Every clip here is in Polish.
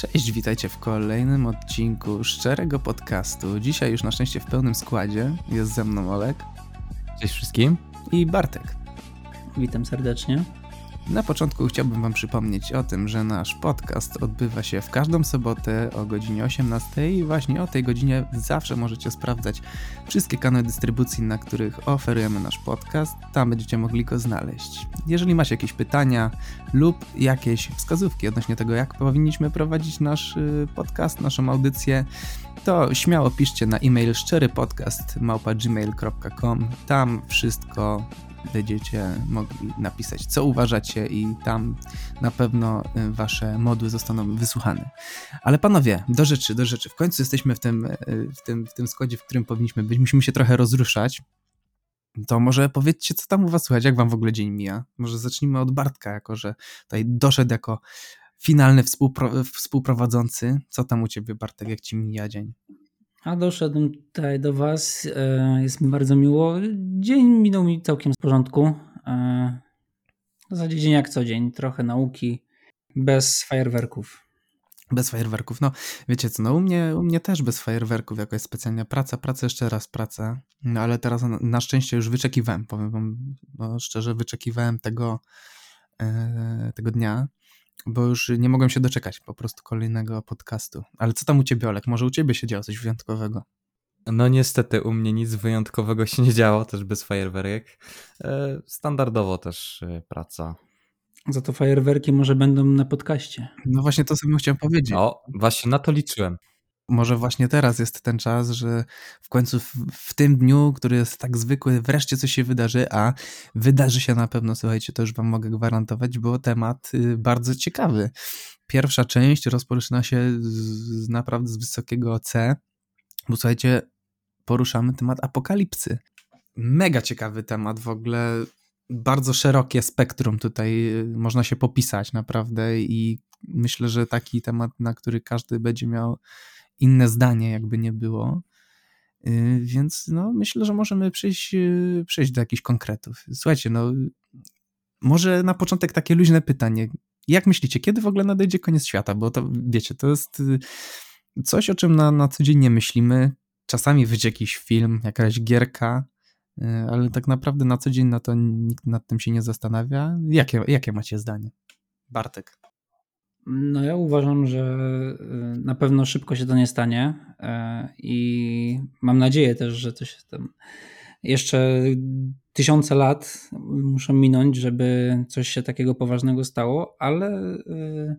Cześć, witajcie w kolejnym odcinku Szczerego Podcastu. Dzisiaj już na szczęście w pełnym składzie. Jest ze mną Olek. Cześć wszystkim. I Bartek. Witam serdecznie. Na początku chciałbym Wam przypomnieć o tym, że nasz podcast odbywa się w każdą sobotę o godzinie 18 i właśnie o tej godzinie zawsze możecie sprawdzać wszystkie kanały dystrybucji, na których oferujemy nasz podcast. Tam będziecie mogli go znaleźć. Jeżeli macie jakieś pytania lub jakieś wskazówki odnośnie tego, jak powinniśmy prowadzić nasz y, podcast, naszą audycję, to śmiało piszcie na e-mail szczerypodcast.gmail.com Tam wszystko będziecie mogli napisać, co uważacie, i tam na pewno y, wasze modły zostaną wysłuchane. Ale panowie, do rzeczy, do rzeczy. W końcu jesteśmy w tym, y, w tym, w tym składzie, w którym powinniśmy być. Musimy się trochę rozruszać. To może powiedzcie, co tam u was słychać, jak wam w ogóle dzień mija? Może zacznijmy od Bartka, jako że tutaj doszedł jako finalny współpro współprowadzący. Co tam u ciebie, Bartek, jak ci mija dzień? A doszedłem tutaj do Was. E, jest mi bardzo miło. Dzień minął mi całkiem w porządku. E, w zasadzie dzień jak co dzień. Trochę nauki, bez fajerwerków. Bez fajerwerków. No, wiecie co, no u mnie, u mnie też bez fajerwerków jakaś specjalna praca, praca, jeszcze raz praca. No ale teraz na, na szczęście już wyczekiwałem, powiem wam no, szczerze, wyczekiwałem tego, e, tego dnia bo już nie mogłem się doczekać po prostu kolejnego podcastu. Ale co tam u ciebie, Olek? Może u ciebie się działo coś wyjątkowego? No niestety u mnie nic wyjątkowego się nie działo, też bez fajerwerek. E, standardowo też e, praca. Za to fajerwerki może będą na podcaście. No właśnie to samo chciałem powiedzieć. No, właśnie na to liczyłem może właśnie teraz jest ten czas, że w końcu w, w, tym dniu, który jest tak zwykły, wreszcie coś się wydarzy, a wydarzy się na pewno, słuchajcie, to już wam mogę gwarantować, bo temat y, bardzo ciekawy. Pierwsza część rozpoczyna się z, naprawdę z wysokiego C, bo słuchajcie, poruszamy temat apokalipsy. Mega ciekawy temat w ogóle, bardzo szerokie spektrum tutaj y, można się popisać naprawdę i myślę, że taki temat, na który każdy będzie miał inne zdanie, jakby nie było. Y, więc no, myślę, że możemy przejść, y, przejść do jakichś konkretów. Słuchajcie, no, może na początek takie luźne pytanie. Jak myślicie, kiedy w ogóle nadejdzie koniec świata? Bo to, wiecie, to jest y, coś, o czym na, na co dzień nie myślimy. Czasami wyjdzie jakiś film, jakaś gierka, ale tak naprawdę na co dzień na to nikt nad tym się nie zastanawia. Jakie, jakie macie zdanie? Bartek. No ja uważam, że y, na pewno szybko się to nie stanie e, i mam nadzieję też, że to się tam jeszcze tysiące lat muszą minąć, żeby coś się takiego poważnego stało, ale y,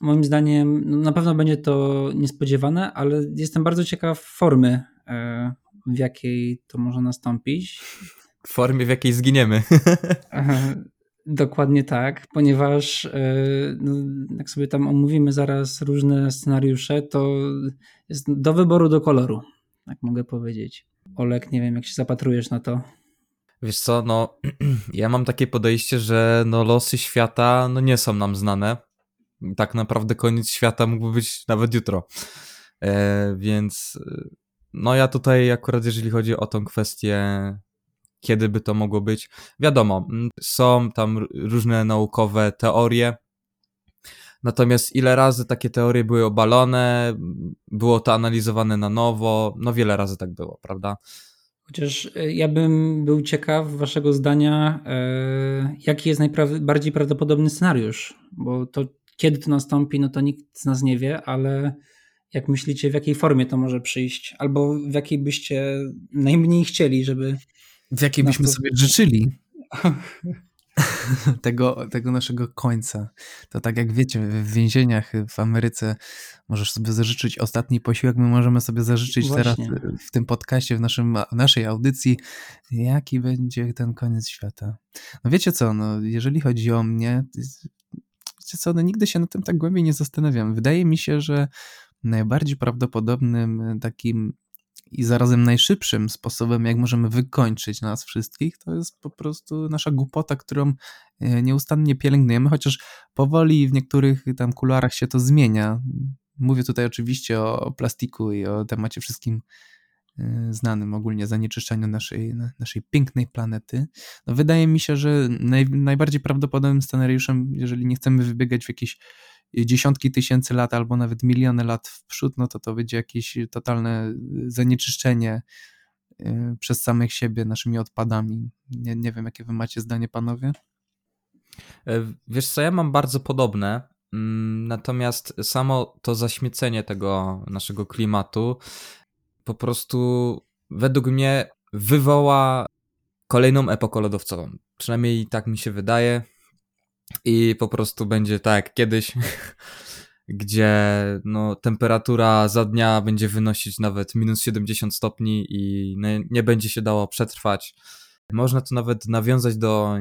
moim zdaniem no na pewno będzie to niespodziewane, ale jestem bardzo ciekaw formy, w jakiej to może nastąpić. W formie, w jakiej zginiemy. Dokładnie tak, ponieważ e, no, jak sobie tam omówimy zaraz różne scenariusze, to jest do wyboru do koloru, tak mogę powiedzieć. Olek, nie wiem jak się zapatrujesz na to. Wiesz co, no ja mam takie podejście, że no losy świata no nie są nam znane. Tak naprawdę koniec świata mógłby być nawet jutro. E, więc no ja tutaj akurat jeżeli chodzi o tą kwestię kiedy by to mogło być. Wiadomo, mm, są tam różne naukowe teorie, natomiast ile razy takie teorie były obalone, było to analizowane na nowo, no wiele razy tak było, prawda? Chociaż e, ja bym był ciekaw waszego zdania, e, jaki jest najbardziej prawdopodobny scenariusz, bo to kiedy to nastąpi, no to nikt z nas nie wie, ale jak myślicie, w jakiej formie to może przyjść, albo w jakiej byście najmniej chcieli, żeby w jakiej byśmy sobie życzyli tego, tego naszego końca. To tak jak wiecie, w więzieniach w Ameryce możesz sobie zażyczyć ostatni posiłek, my możemy sobie zażyczyć Właśnie. teraz w tym podcaście, w, naszym, w naszej audycji, jaki będzie ten koniec świata. No wiecie co, no, jeżeli chodzi o mnie, wiecie co, no, nigdy się na tym tak głębiej nie zastanawiam. Wydaje mi się, że najbardziej prawdopodobnym takim i zarazem najszybszym sposobem, jak możemy wykończyć nas wszystkich, to jest po prostu nasza głupota, którą e, nieustannie pielęgnujemy, chociaż powoli w niektórych tam kuluarach się to zmienia. Mówię tutaj oczywiście o, plastiku i o temacie wszystkim e, znanym ogólnie zanieczyszczeniu naszej, naszej pięknej planety. No wydaje mi się, że naj, najbardziej prawdopodobnym scenariuszem, jeżeli nie chcemy wybiegać w jakieś dziesiątki tysięcy lat albo nawet miliony lat w przód, no to to będzie jakieś totalne zanieczyszczenie y, przez samych siebie naszymi odpadami. Nie, nie wiem, jakie wy macie zdanie, panowie? E, wiesz co, ja mam bardzo podobne, mm, natomiast samo to zaśmiecenie tego naszego klimatu po prostu według mnie wywoła kolejną epokę lodowcową. Przynajmniej tak mi się wydaje. I po prostu będzie tak kiedyś, gdzie no, temperatura za dnia będzie wynosić nawet minus 70 stopni i nie będzie się dało przetrwać. Można tu nawet nawiązać do,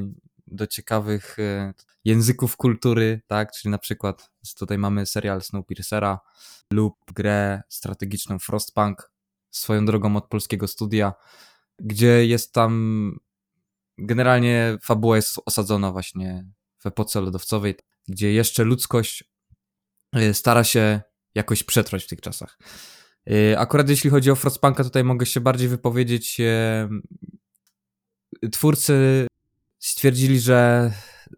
do ciekawych e, języków kultury, tak? Czyli na przykład tutaj mamy serial Snowpiercera lub grę strategiczną Frostpunk, swoją drogą od polskiego studia, gdzie jest tam generalnie fabuła jest osadzona właśnie w epoce lodowcowej, gdzie jeszcze ludzkość y, stara się jakoś przetrwać w tych czasach. Y, akurat jeśli chodzi o Frostpunka, tutaj mogę się bardziej wypowiedzieć. Y, twórcy stwierdzili, że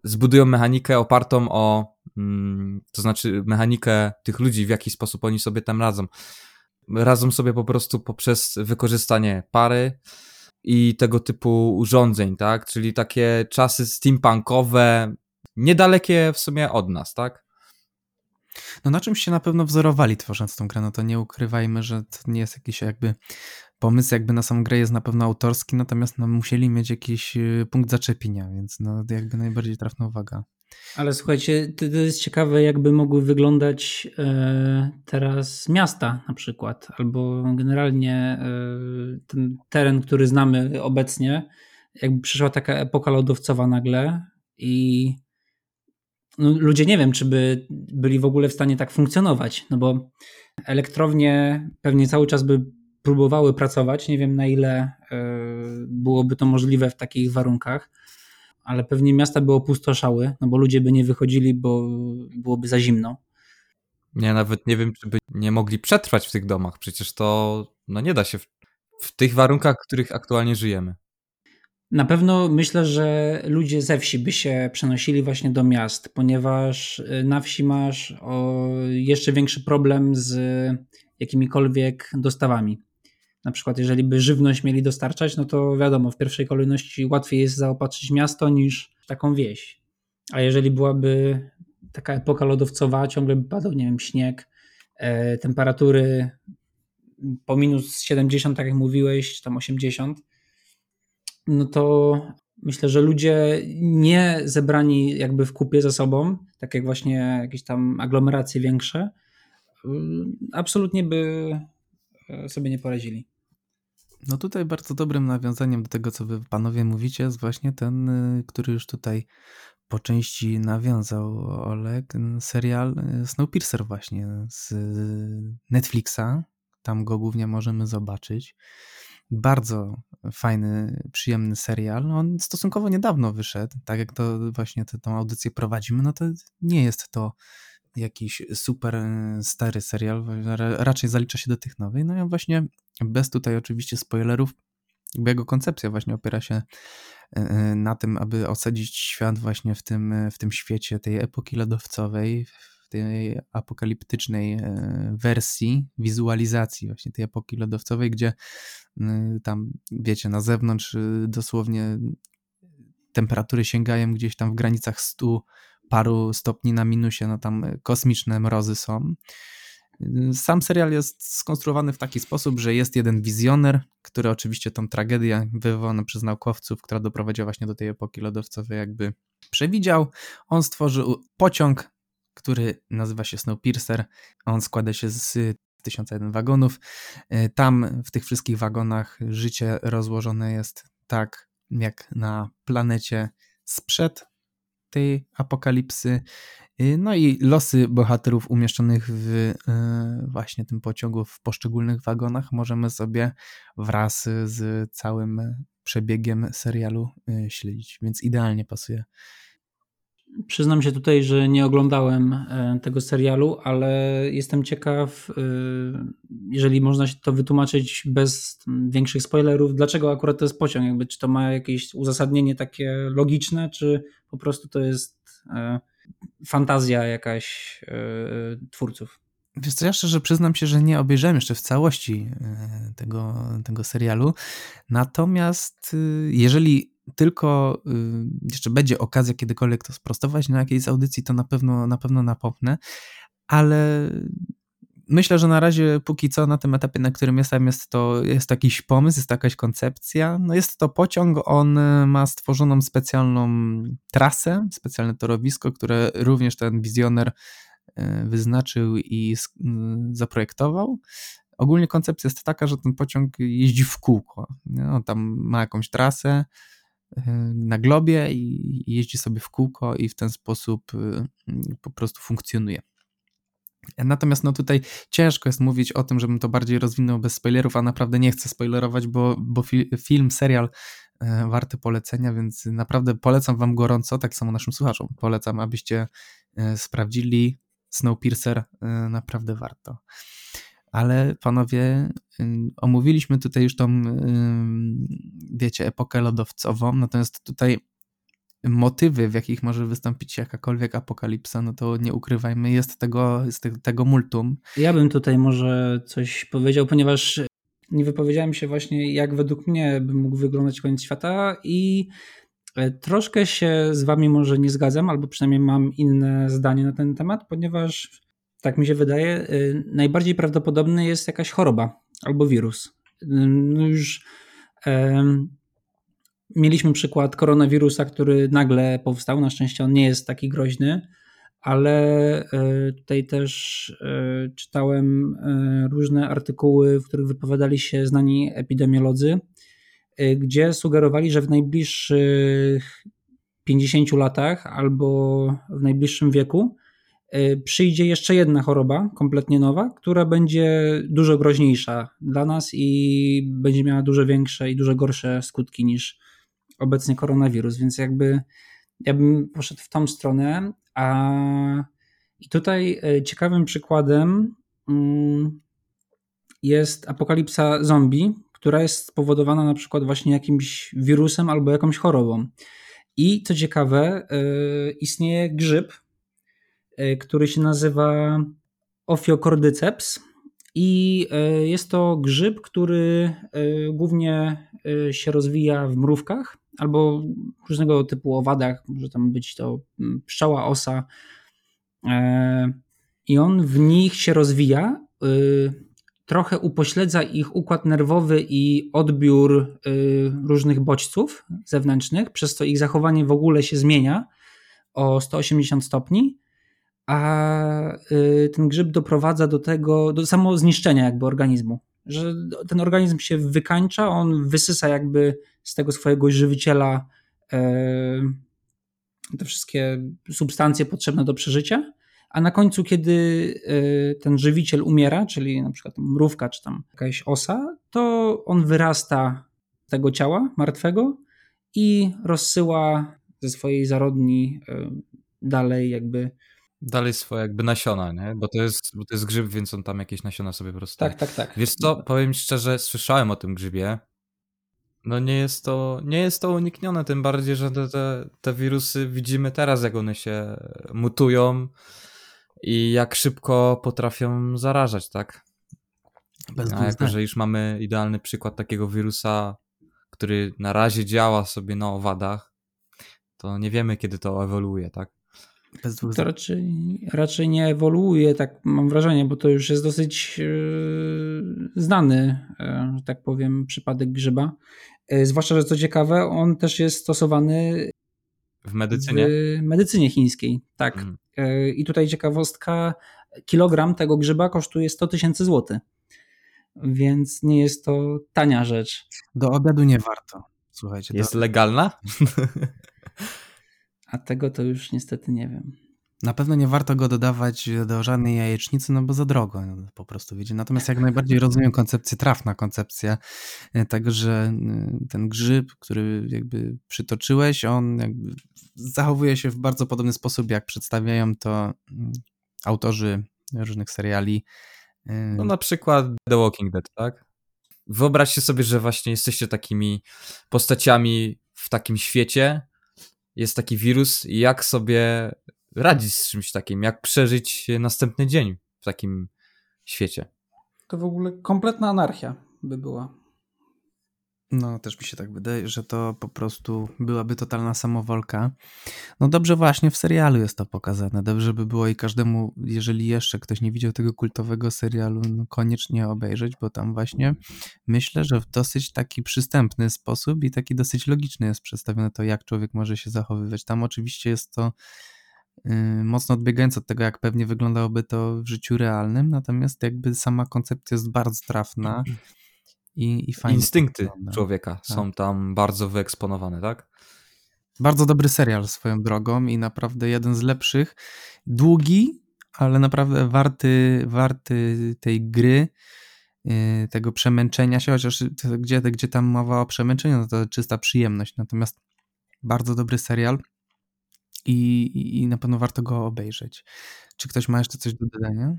zbudują mechanikę opartą o, mm, to znaczy mechanikę tych ludzi, w jaki sposób oni sobie tam radzą. Radzą sobie po prostu poprzez wykorzystanie pary, i tego typu urządzeń, tak? Czyli takie czasy steampunkowe, niedalekie w sumie od nas, tak? No na czymś się na pewno wzorowali tworząc tą grę, no to nie ukrywajmy, że to nie jest jakiś jakby pomysł jakby na samą grę jest na pewno autorski, natomiast no musieli mieć jakiś y, punkt zaczepienia, więc no jakby najbardziej trafna uwaga. Ale słuchajcie, to jest ciekawe, jakby mogły wyglądać e, teraz miasta na przykład, albo generalnie e, ten teren, który znamy obecnie, jakby przyszła taka epoka lodowcowa nagle i ludzie nie wiem, czy by byli w ogóle w stanie tak funkcjonować, no bo elektrownie pewnie cały czas by próbowały pracować, nie wiem na ile e, byłoby to możliwe w takich warunkach, ale pewnie miasta by opustoszały, no bo ludzie by nie wychodzili, bo byłoby za zimno. Nie, nawet nie wiem, czy by nie mogli przetrwać w tych domach. Przecież to no nie da się w, w tych warunkach, w których aktualnie żyjemy. Na pewno myślę, że ludzie ze wsi by się przenosili właśnie do miast, ponieważ y, na wsi masz jeszcze większy problem z jakimikolwiek dostawami. Na przykład, jeżeli by żywność mieli dostarczać, no to wiadomo, w pierwszej kolejności łatwiej jest zaopatrzyć miasto niż taką wieś. A jeżeli byłaby taka epoka lodowcowa, ciągle by padał, nie wiem, śnieg, e, temperatury po minus 70, tak jak mówiłeś, tam 80, no to myślę, że ludzie nie zebrani jakby w kupie ze sobą, tak jak właśnie jakieś tam aglomeracje większe, absolutnie by e, sobie nie poradzili. No tutaj bardzo dobrym nawiązaniem do tego, co wy panowie mówicie, jest właśnie ten, y, który już tutaj po części nawiązał Olek, serial y, Snowpiercer właśnie z Netflixa. Tam go głównie możemy zobaczyć. Bardzo fajny, przyjemny serial. On stosunkowo niedawno wyszedł, tak jak to właśnie tę audycję prowadzimy, no to nie jest to jakiś super e, stary serial, raczej zalicza się do tych nowych. No i właśnie bez tutaj oczywiście spoilerów, bo jego koncepcja właśnie opiera się e, e, na tym, aby osadzić świat właśnie w tym, w tym świecie tej epoki lodowcowej, tej apokaliptycznej wersji, wizualizacji właśnie tej epoki lodowcowej, gdzie tam, wiecie, na zewnątrz dosłownie temperatury sięgają gdzieś tam w granicach 100 paru stopni na minusie, no tam kosmiczne mrozy są. Sam serial jest skonstruowany w taki sposób, że jest jeden wizjoner, który oczywiście tą tragedię wywołaną przez naukowców, która doprowadziła właśnie do tej epoki lodowcowej, jakby przewidział. On stworzył pociąg, który nazywa się Snowpiercer. On składa się z 1001 wagonów. Tam w tych wszystkich wagonach życie rozłożone jest tak, jak na planecie sprzed tej apokalipsy. Y, no i losy bohaterów umieszczonych w y, właśnie tym pociągu w poszczególnych wagonach możemy sobie wraz z całym przebiegiem serialu śledzić, więc idealnie pasuje. Przyznam się tutaj, że nie oglądałem e, tego serialu, ale jestem ciekaw, jeżeli można się to wytłumaczyć bez większych spoilerów, dlaczego akurat to jest pociąg, jakby czy to ma jakieś uzasadnienie takie logiczne, czy po prostu to jest e, fantazja jakaś twórców. Wiesz co, ja szczerze przyznam się, że nie obejrzałem jeszcze w całości tego, tego serialu. Natomiast jeżeli tylko jeszcze będzie okazja kiedykolwiek to sprostować na jakiejś audycji, to na pewno, na pewno napomnę, ale myślę, że na razie póki co na tym etapie, na którym jestem, jest to jest jakiś pomysł, jest to jakaś koncepcja. No jest to pociąg, on ma stworzoną specjalną trasę, specjalne torowisko, które również ten wizjoner e, wyznaczył i zaprojektował. Ogólnie koncepcja jest taka, że ten pociąg jeździ w kółko. On tam ma jakąś trasę na globie i jeździ sobie w kółko i w ten sposób e, po prostu funkcjonuje. Natomiast no tutaj ciężko jest mówić o tym, żebym to bardziej rozwinął bez spoilerów, a naprawdę nie chcę spoilerować, bo, bo fi film, serial e, warty polecenia, więc naprawdę polecam wam gorąco, tak samo naszym słuchaczom. Polecam, abyście e, sprawdzili Snowpiercer, e, naprawdę warto. Ale panowie, y, omówiliśmy tutaj już tą, y, wiecie, epokę lodowcową, natomiast tutaj motywy, w jakich może wystąpić jakakolwiek apokalipsa, no to nie ukrywajmy, jest tego, jest tego multum. Ja bym tutaj może coś powiedział, ponieważ nie wypowiedziałem się właśnie, jak według mnie by mógł wyglądać koniec świata i e, troszkę się z wami może nie zgadzam, albo przynajmniej mam inne zdanie na ten temat, ponieważ tak mi się wydaje, e, najbardziej prawdopodobny jest jakaś choroba albo wirus. No już Mieliśmy przykład koronawirusa, który nagle powstał. Na szczęście on nie jest taki groźny, ale e, tutaj też czytałem różne artykuły, w których wypowiadali się znani epidemiolodzy, gdzie sugerowali, że w najbliższych 50 latach albo w najbliższym wieku przyjdzie jeszcze jedna choroba, kompletnie nowa, która będzie dużo groźniejsza dla nas i będzie miała dużo większe i dużo gorsze skutki niż obecnie koronawirus, więc jakby ja bym poszedł w tą stronę. A i tutaj e, ciekawym przykładem mm, jest apokalipsa zombie, która jest spowodowana na przykład właśnie jakimś wirusem albo jakąś chorobą. I co ciekawe, e, istnieje grzyb, który się nazywa Ophiocordyceps i jest to grzyb, który głównie się rozwija w mrówkach albo różnego typu owadach, może tam być to mm, pszczoła, osa. E, i on w nich się rozwija, y, trochę upośledza ich układ nerwowy i odbiór y, różnych bodźców zewnętrznych, przez to ich zachowanie w ogóle się zmienia o 180 stopni, a y, ten grzyb doprowadza do tego, do samozniszczenia jakby organizmu. Że ten organizm się wykańcza, on wysysa jakby z tego swojego żywiciela e, te wszystkie substancje potrzebne do przeżycia, a na końcu, kiedy e, ten żywiciel umiera, czyli na przykład mrówka czy tam jakaś osa, to on wyrasta z tego ciała martwego i rozsyła ze swojej zarodni e, dalej jakby dalej swoje jakby nasiona, nie? Bo to jest, bo to jest grzyb, więc on tam jakieś nasiona sobie po prostu. Tak, tak, tak. Wiesz co, powiem szczerze, słyszałem o tym grzybie. No nie jest to, nie jest to uniknione, tym bardziej, że te, te, te wirusy widzimy teraz, jak one się mutują i jak szybko potrafią zarażać, tak? Bez A jako, że już mamy idealny przykład takiego wirusa, który na razie działa sobie na owadach, to nie wiemy, kiedy to ewoluuje, tak? Bez dwóch to raczej, raczej nie ewoluuje, tak mam wrażenie, bo to już jest dosyć yy, znany, yy, że tak powiem, przypadek grzyba. Yy, zwłaszcza, że co ciekawe, on też jest stosowany w medycynie? W medycynie chińskiej, tak. Mm. I tutaj ciekawostka, kilogram tego grzyba kosztuje 100 tysięcy złotych. Więc nie jest to tania rzecz. Do obiadu nie warto. Słuchajcie. Jest do... legalna? A tego to już niestety nie wiem. Na pewno nie warto go dodawać do żadnej jajecznicy, no bo za drogo no, po prostu wiecie. Natomiast jak najbardziej rozumiem koncepcję, trafna koncepcja e, tego, że e, ten grzyb, który jakby przytoczyłeś, on jakby zachowuje się w bardzo podobny sposób, jak przedstawiają to mm, autorzy różnych seriali. E, no na przykład The Walking Dead, tak? Wyobraźcie sobie, że właśnie jesteście takimi postaciami w takim świecie, jest taki wirus, jak sobie radzić z czymś takim, jak przeżyć następny dzień w takim świecie. To w ogóle kompletna anarchia by była. No, też mi się tak wydaje, że to po prostu byłaby totalna samowolka. No dobrze właśnie w serialu jest to pokazane. Dobrze by było i każdemu, jeżeli jeszcze ktoś nie widział tego kultowego serialu, no koniecznie obejrzeć, bo tam właśnie myślę, że w dosyć taki przystępny sposób i taki dosyć logiczny jest przedstawione to, jak człowiek może się zachowywać. Tam oczywiście jest to yy, mocno odbiegające od tego, jak pewnie wyglądałoby to w życiu realnym, natomiast jakby sama koncepcja jest bardzo trafna i, i fajnie. Instynkty człowieka tak. są tam bardzo wyeksponowane, tak? Bardzo dobry serial swoją drogą i naprawdę jeden z lepszych. Długi, ale naprawdę warty, warty tej gry, yy, tego przemęczenia się, chociaż gdzie, gdzie tam mowa o przemęczeniu, no to czysta przyjemność. Natomiast bardzo dobry serial i, i na pewno warto go obejrzeć. Czy ktoś ma jeszcze coś do dodania?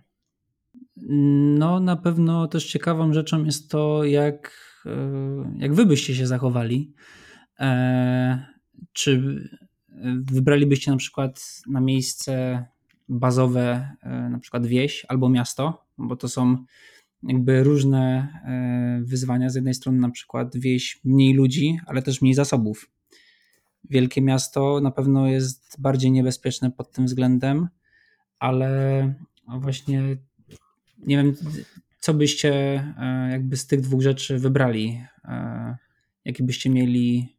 No, na pewno też ciekawą rzeczą jest to, jak, e, jak wy byście się zachowali. E, czy wybralibyście na przykład na miejsce bazowe, e, na przykład wieś albo miasto, bo to są jakby różne wyzwania. Z jednej strony na przykład wieś mniej ludzi, ale też mniej zasobów. Wielkie miasto na pewno jest bardziej niebezpieczne pod tym względem, ale właśnie nie wiem, co byście e, jakby z tych dwóch rzeczy wybrali? E, jaki byście mieli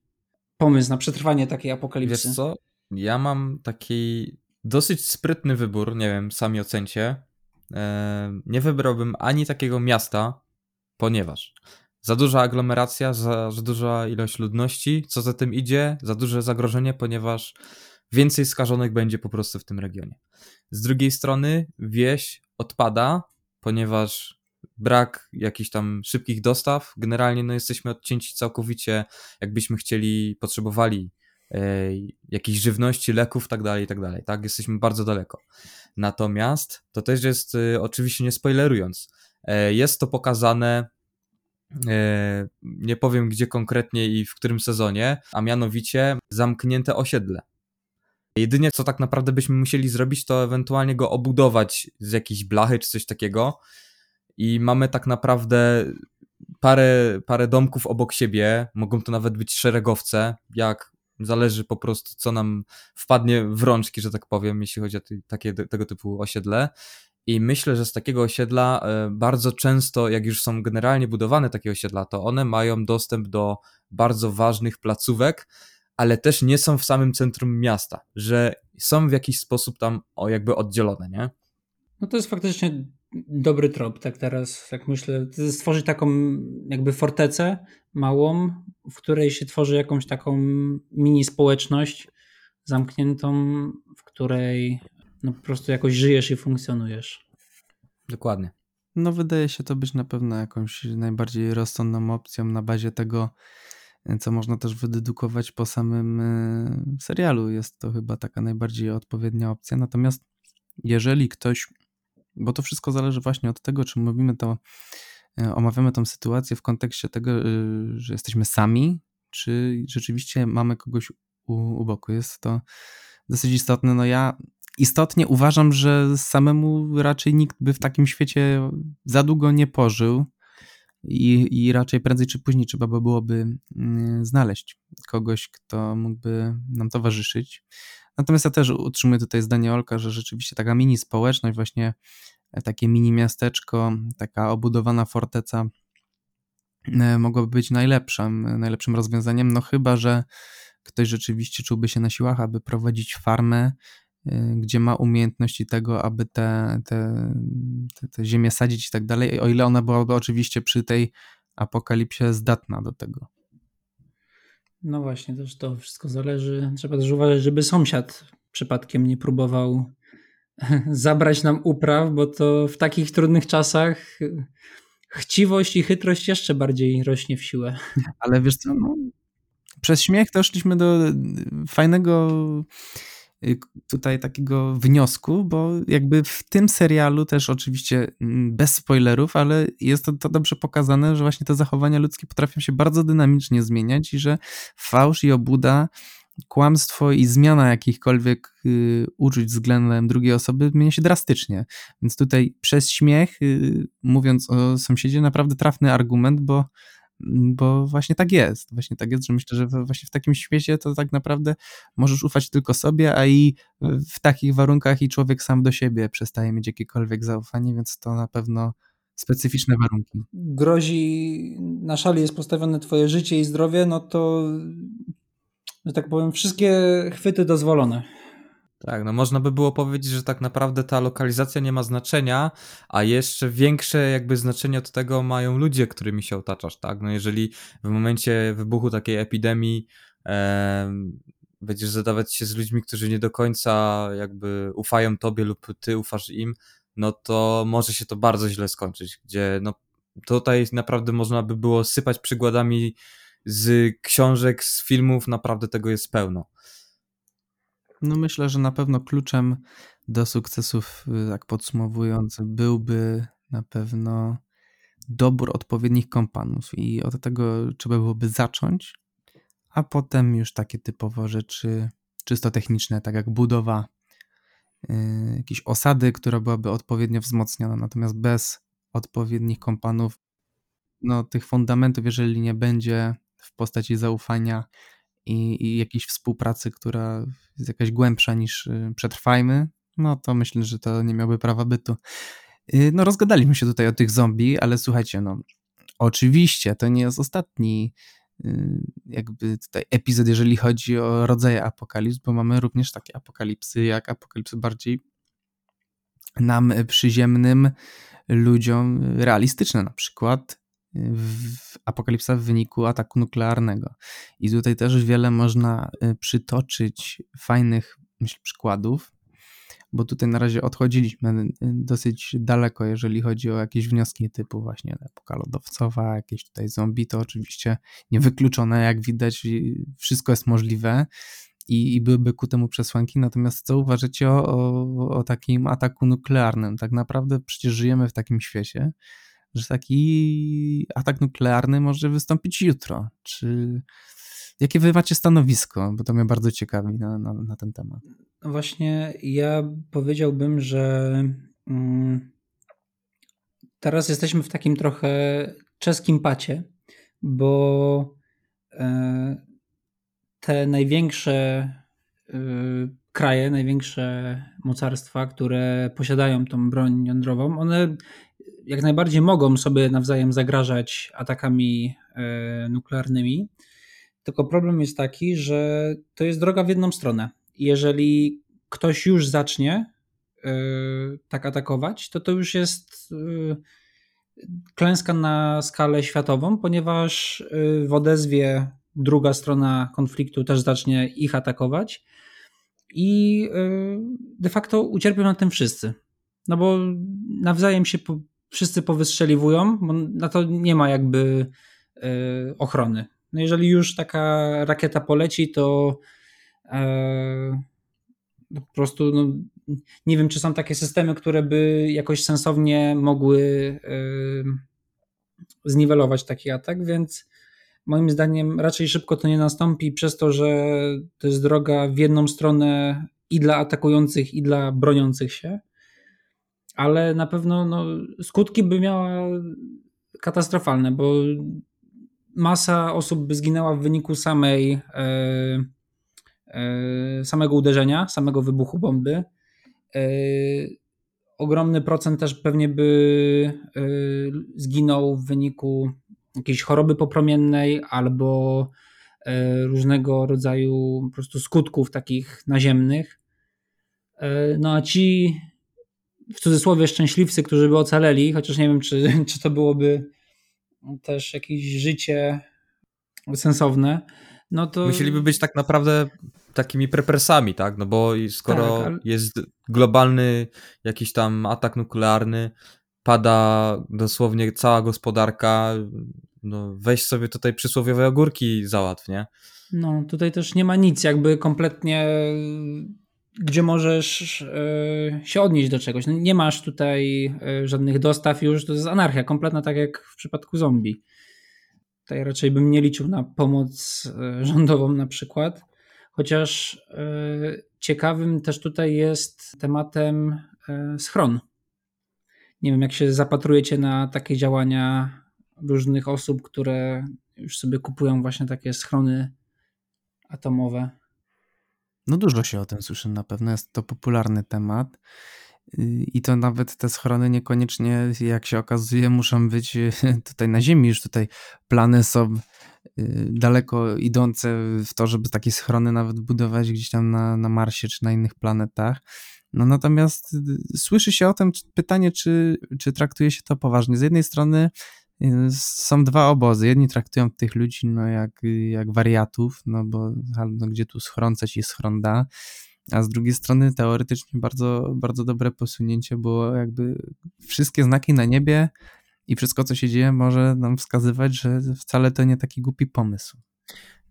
pomysł na przetrwanie takiej apokalipsy? Wiesz co? Ja mam taki dosyć sprytny wybór, nie wiem, sami ocencie. E, nie wybrałbym ani takiego miasta, ponieważ za duża aglomeracja, za, za duża ilość ludności, co za tym idzie, za duże zagrożenie, ponieważ więcej skażonych będzie po prostu w tym regionie. Z drugiej strony wieś odpada, ponieważ brak jakichś tam szybkich dostaw, generalnie no jesteśmy odcięci całkowicie, jakbyśmy chcieli, potrzebowali e, jakiejś żywności, leków, tak dalej, tak dalej, tak? Jesteśmy bardzo daleko. Natomiast to też jest, e, oczywiście nie spoilerując, e, jest to pokazane nie powiem gdzie konkretnie i w którym sezonie, a mianowicie zamknięte osiedle. Jedynie co tak naprawdę byśmy musieli zrobić, to ewentualnie go obudować z jakiejś blachy czy coś takiego. I mamy tak naprawdę parę, parę domków obok siebie. Mogą to nawet być szeregowce, jak zależy po prostu, co nam wpadnie w rączki, że tak powiem, jeśli chodzi o takie, tego typu osiedle. I myślę, że z takiego osiedla e, bardzo często, jak już są generalnie budowane takie osiedla, to one mają dostęp do bardzo ważnych placówek, ale też nie są w samym centrum miasta, że są w jakiś sposób tam o, jakby oddzielone, nie? No to jest faktycznie dobry trop, tak teraz, jak myślę, stworzyć taką jakby fortecę małą, w której się tworzy jakąś taką mini społeczność zamkniętą, w której no po prostu jakoś żyjesz i funkcjonujesz. Dokładnie. No wydaje się to być na pewno jakąś najbardziej rozsądną opcją na bazie tego, co można też wydedukować po samym e, serialu. Jest to chyba taka najbardziej odpowiednia opcja. Natomiast jeżeli ktoś, bo to wszystko zależy właśnie od tego, czy mówimy to, e, omawiamy tą sytuację w kontekście tego, e, że jesteśmy sami, czy rzeczywiście mamy kogoś u, u boku. Jest to dosyć istotne. No ja istotnie uważam, że samemu raczej nikt by w takim świecie za długo nie pożył i, i raczej prędzej czy później trzeba by byłoby mm, znaleźć kogoś, kto mógłby nam towarzyszyć. Natomiast ja też utrzymuję tutaj zdanie Olka, że rzeczywiście taka mini społeczność, właśnie e, takie mini miasteczko, taka obudowana forteca e, mogłaby być najlepszym, najlepszym rozwiązaniem, no chyba, że ktoś rzeczywiście czułby się na siłach, aby prowadzić farmę gdzie ma umiejętności tego, aby te, te, te, te ziemię sadzić i tak dalej, o ile ona byłaby oczywiście przy tej apokalipsie zdatna do tego. No właśnie, też to wszystko zależy. Trzeba też uważać, żeby sąsiad przypadkiem nie próbował zabrać nam upraw, bo to w takich trudnych czasach chciwość i chytrość jeszcze bardziej rośnie w siłę. Ale wiesz co, no, przez śmiech doszliśmy do fajnego Y, tutaj takiego wniosku, bo jakby w tym serialu też oczywiście mm, bez spoilerów, ale jest to, to, dobrze pokazane, że właśnie te zachowania ludzkie potrafią się bardzo dynamicznie zmieniać i że fałsz i obuda kłamstwo i zmiana jakichkolwiek y, uczuć względem drugiej osoby zmienia się drastycznie. Więc tutaj przez śmiech, y, mówiąc o sąsiedzie, naprawdę trafny argument, bo, bo właśnie tak jest. Właśnie tak jest, że myślę, że właśnie w takim świecie to tak naprawdę możesz ufać tylko sobie, a i w takich warunkach i człowiek sam do siebie przestaje mieć jakiekolwiek zaufanie, więc to na pewno specyficzne warunki. Grozi, na szali jest postawione twoje życie i zdrowie, no to że tak powiem, wszystkie chwyty dozwolone. Tak, no można by było powiedzieć, że tak naprawdę ta lokalizacja nie ma znaczenia, a jeszcze większe jakby znaczenie od tego mają ludzie, którymi się otaczasz, tak? No jeżeli w momencie wybuchu takiej epidemii e, będziesz zadawać się z ludźmi, którzy nie do końca jakby ufają tobie lub ty ufasz im, no to może się to bardzo źle skończyć, gdzie no tutaj naprawdę można by było sypać przykładami z książek, z filmów, naprawdę tego jest pełno. No myślę, że na pewno kluczem do sukcesów, y, tak podsumowując, byłby na pewno dobór odpowiednich kompanów i od tego trzeba byłoby zacząć, a potem już takie typowo rzeczy czysto techniczne, tak jak budowa yy, jakiejś osady, która byłaby odpowiednio wzmocniona, natomiast bez odpowiednich kompanów, no tych fundamentów, jeżeli nie będzie w postaci zaufania i, i jakiejś współpracy, która jest jakaś głębsza niż y, przetrwajmy, no to myślę, że to nie miałby prawa bytu. Y, no rozgadaliśmy się tutaj o tych zombie, ale słuchajcie, no oczywiście to nie jest ostatni y, jakby tutaj epizod, jeżeli chodzi o rodzaje apokalips, bo mamy również takie apokalipsy, jak apokalipsy bardziej nam przyziemnym ludziom realistyczne, na przykład w apokalipsa w wyniku ataku nuklearnego. I tutaj też wiele można y, przytoczyć fajnych myślę, przykładów, bo tutaj na razie odchodziliśmy y, dosyć daleko, jeżeli chodzi o jakieś wnioski typu właśnie epoka lodowcowa, jakieś tutaj zombie, to oczywiście niewykluczone, jak widać, wszystko jest możliwe i, i byłyby ku temu przesłanki, natomiast co uważacie o, o, o takim ataku nuklearnym? Tak naprawdę przecież żyjemy w takim świecie, że taki atak nuklearny może wystąpić jutro. Czy jakie wy macie stanowisko? Bo to mnie bardzo ciekawi na, na, na ten temat. No właśnie, ja powiedziałbym, że mm, teraz jesteśmy w takim trochę czeskim pacie, bo e, te największe y, kraje, największe mocarstwa, które posiadają tą broń jądrową, one jak najbardziej mogą sobie nawzajem zagrażać atakami e, nuklearnymi. Tylko problem jest taki, że to jest droga w jedną stronę. Jeżeli ktoś już zacznie e, tak atakować, to to już jest e, klęska na skalę światową, ponieważ w odezwie druga strona konfliktu też zacznie ich atakować i de facto ucierpią na tym wszyscy. No bo nawzajem się wszyscy powystrzeliwują, na to nie ma jakby e, ochrony. No jeżeli już taka rakieta poleci, to e, po prostu no, nie wiem, czy są takie systemy, które by jakoś sensownie mogły e, zniwelować taki atak, więc moim zdaniem raczej szybko to nie nastąpi przez to, że to jest droga w jedną stronę i dla atakujących, i dla broniących się ale na pewno no, skutki by miała katastrofalne, bo masa osób by zginęła w wyniku samej e, e, samego uderzenia, samego wybuchu bomby. E, ogromny procent też pewnie by zginął w wyniku jakiejś choroby popromiennej albo różnego rodzaju po prostu skutków takich naziemnych. No a ci w cudzysłowie szczęśliwcy, którzy by ocaleli, chociaż nie wiem, czy, czy to byłoby też jakieś życie sensowne, no to... Musieliby być tak naprawdę takimi prepersami, tak? No bo skoro tak, ale... jest globalny jakiś tam atak nuklearny, pada dosłownie cała gospodarka, no weź sobie tutaj przysłowiowe ogórki załatw, nie? No, tutaj też nie ma nic jakby kompletnie gdzie możesz e, się odnieść do czegoś. No nie masz tutaj e, żadnych dostaw już, to jest anarchia kompletna, tak jak w przypadku zombie. Tutaj raczej bym nie liczył na pomoc e, rządową na przykład. Chociaż ciekawym też tutaj jest tematem schron. Nie wiem, jak się zapatrujecie na takie działania różnych osób, które już sobie kupują właśnie takie schrony atomowe. No dużo się o tym słyszy na pewno, jest to popularny temat. I to nawet te schrony niekoniecznie, jak się okazuje, muszą być tutaj na Ziemi. Już tutaj plany są y, daleko idące w to, żeby takie schrony nawet budować gdzieś tam na, na Marsie czy na innych planetach. No natomiast y, słyszy się o tym pytanie, czy, czy traktuje się to poważnie. Z jednej strony y, są dwa obozy. Jedni traktują tych ludzi no, jak, jak wariatów, no bo no, gdzie tu schrącać i schronda a z drugiej strony teoretycznie bardzo, bardzo dobre posunięcie, bo jakby wszystkie znaki na niebie i wszystko, co się dzieje, może nam wskazywać, że wcale to nie taki głupi pomysł.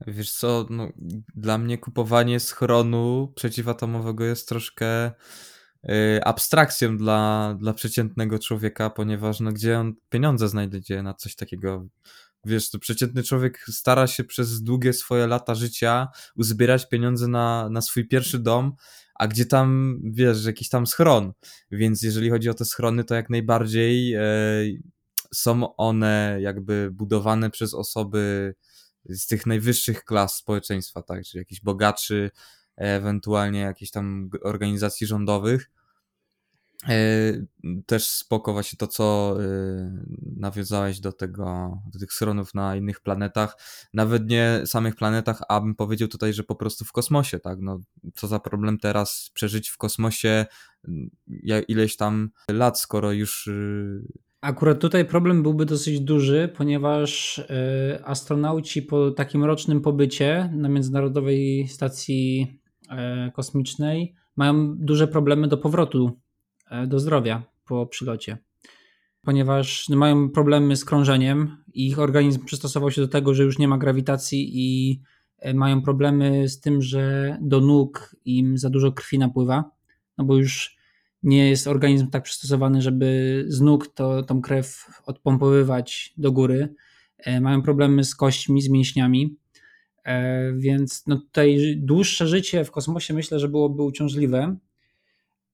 Wiesz co, no, dla mnie kupowanie schronu przeciwatomowego jest troszkę abstrakcją dla, dla przeciętnego człowieka, ponieważ no, gdzie on pieniądze znajdzie na coś takiego? Wiesz, to przeciętny człowiek stara się przez długie swoje lata życia uzbierać pieniądze na, na swój pierwszy dom, a gdzie tam, wiesz, jakiś tam schron. Więc jeżeli chodzi o te schrony, to jak najbardziej e, są one jakby budowane przez osoby z tych najwyższych klas społeczeństwa, tak, czyli jakichś bogaczy, ewentualnie jakieś tam organizacji rządowych. E, też spoko właśnie to, co e, nawiązałeś do tego, do tych schronów na innych planetach, nawet nie samych planetach, a bym powiedział tutaj, że po prostu w kosmosie, tak, no co za problem teraz przeżyć w kosmosie ileś tam lat, skoro już y, Akurat tutaj problem byłby dosyć duży, ponieważ y, astronauci po takim rocznym pobycie na Międzynarodowej Stacji e, Kosmicznej mają duże problemy do powrotu E, do zdrowia po przylocie. Ponieważ mają problemy z krążeniem, ich organizm przystosował się do tego, że już nie ma grawitacji i e, mają problemy z tym, że do nóg im za dużo krwi napływa, no bo już nie jest organizm tak przystosowany, żeby z nóg to, tą krew odpompowywać do góry. E, mają problemy z kośćmi, z mięśniami, więc no tutaj dłuższe życie w kosmosie myślę, że byłoby uciążliwe,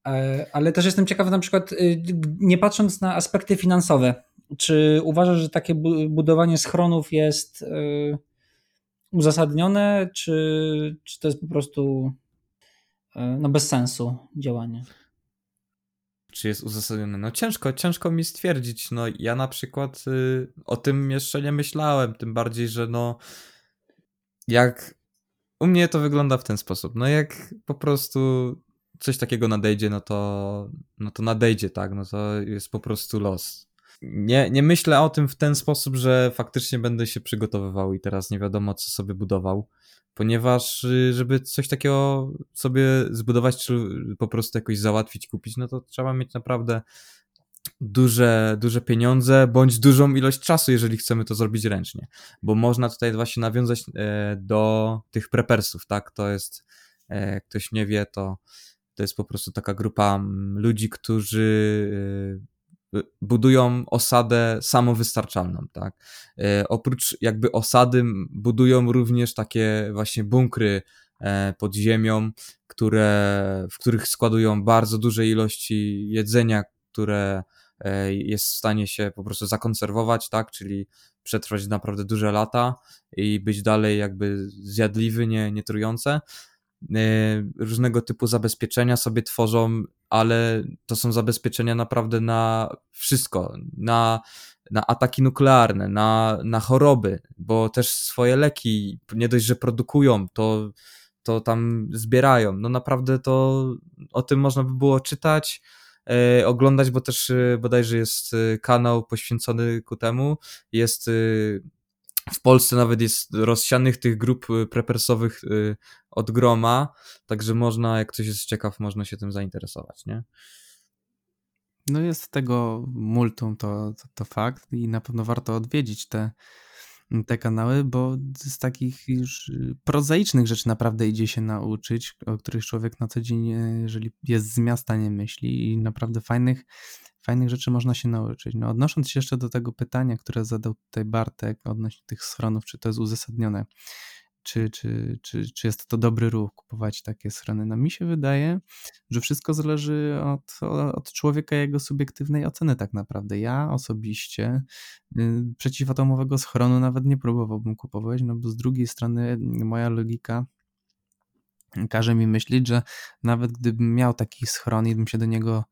E, ale też jestem ciekawy na przykład, y, nie patrząc na aspekty finansowe, czy uważasz, że takie budowanie schronów jest y, uzasadnione, czy, czy to jest po prostu y, no bez sensu działanie? Czy jest uzasadnione? No ciężko, ciężko mi stwierdzić. No ja na przykład o tym jeszcze nie myślałem, tym bardziej, że no jak u mnie to wygląda w ten sposób. No jak po prostu coś takiego nadejdzie, no to, no to nadejdzie, tak, no to jest po prostu los. Nie, nie myślę o tym w ten sposób, że faktycznie będę się przygotowywał i teraz nie wiadomo, co sobie budował, ponieważ y, żeby coś takiego sobie zbudować, czy po prostu jakoś załatwić, kupić, no to trzeba mieć naprawdę duże, duże pieniądze, bądź dużą ilość czasu, jeżeli chcemy to zrobić ręcznie. Bo można tutaj właśnie nawiązać e, do tych prepersów, tak? To jest, e, ktoś nie wie, to to jest po prostu taka grupa mm, ludzi, którzy y, y, budują osadę samowystarczalną, tak. Oprócz jakby osady budują również takie właśnie bunkry e, pod ziemią, które, w których składują bardzo duże ilości jedzenia, które e, jest w stanie się po prostu zakonserwować, tak, czyli przetrwać naprawdę duże lata i być dalej jakby zjadliwy, nie, nie trujące. E, różnego typu zabezpieczenia sobie tworzą, ale to są zabezpieczenia naprawdę na wszystko, na, na ataki nuklearne, na, na choroby, bo też swoje leki nie dość, że produkują, to, to tam zbierają. No naprawdę to o tym można by było czytać, e, oglądać, bo też e, bodajże jest kanał poświęcony ku temu. Jest w Polsce nawet jest rozsianych tych grup prepersowych od groma, także można, jak ktoś jest ciekaw, można się tym zainteresować, nie? No jest tego multum, to, to, to fakt i na pewno warto odwiedzić te, te kanały, bo z takich już y, prozaicznych rzeczy naprawdę idzie się nauczyć, o których człowiek na co dzień, jeżeli jest z miasta, nie myśli i naprawdę fajnych fajnych rzeczy można się nauczyć. No, odnosząc się jeszcze do tego pytania, które zadał tutaj Bartek odnośnie tych schronów, czy to jest uzasadnione. Czy, czy, czy, czy jest to dobry ruch kupować takie schrony. No mi się wydaje, że wszystko zależy od, od człowieka i jego subiektywnej oceny tak naprawdę. Ja osobiście y, przeciwatomowego schronu nawet nie próbowałbym kupować, no bo z drugiej strony moja logika każe mi myśleć, że nawet gdybym miał taki schron i bym się do niego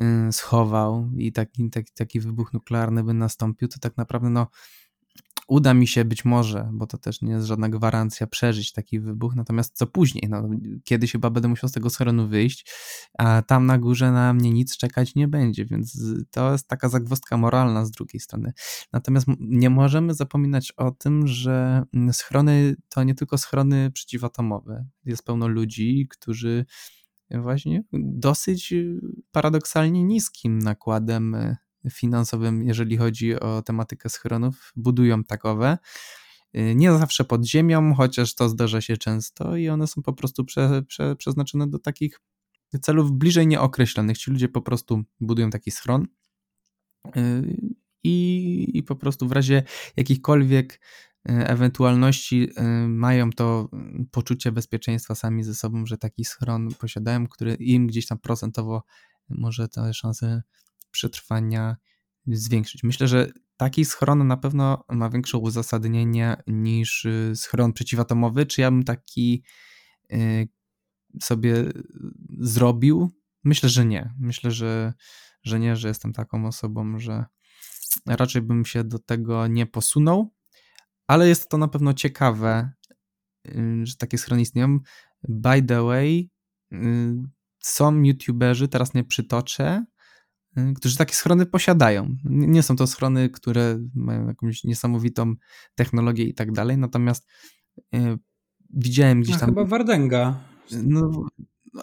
y, schował i taki, taki, taki wybuch nuklearny by nastąpił, to tak naprawdę no uda mi się być może, bo to też nie jest żadna gwarancja, przeżyć taki wybuch, natomiast co później? No, kiedyś chyba będę musiał z tego schronu wyjść, a tam na górze na mnie nic czekać nie będzie, więc to jest taka zagwozdka moralna z drugiej strony. Natomiast nie możemy zapominać o tym, że schrony to nie tylko schrony przeciwatomowe. Jest pełno ludzi, którzy właśnie dosyć paradoksalnie niskim nakładem finansowym, jeżeli chodzi o tematykę schronów, budują takowe. Y, nie zawsze pod ziemią, chociaż to zdarza się często i one są po prostu prze, prze, przeznaczone do takich celów bliżej nieokreślonych. Ci ludzie po prostu budują taki schron y, i, i po prostu w razie jakichkolwiek y, ewentualności mają to poczucie bezpieczeństwa sami ze sobą, że taki schron posiadają, który im gdzieś tam procentowo może te szanse przetrwania zwiększyć. Myślę, że taki schron na pewno ma większe uzasadnienie niż y, schron przeciwatomowy. Czy ja bym taki y, sobie zrobił? Myślę, że nie. Myślę, że, że nie, że jestem taką osobą, że raczej bym się do tego nie posunął, ale jest to na pewno ciekawe, y, że takie schrony istnieją. By the way, są youtuberzy, teraz nie przytoczę, którzy takie schrony posiadają. Nie są to schrony, które mają jakąś niesamowitą technologię i tak dalej, natomiast y, widziałem gdzieś tam... chyba Wardenga. No,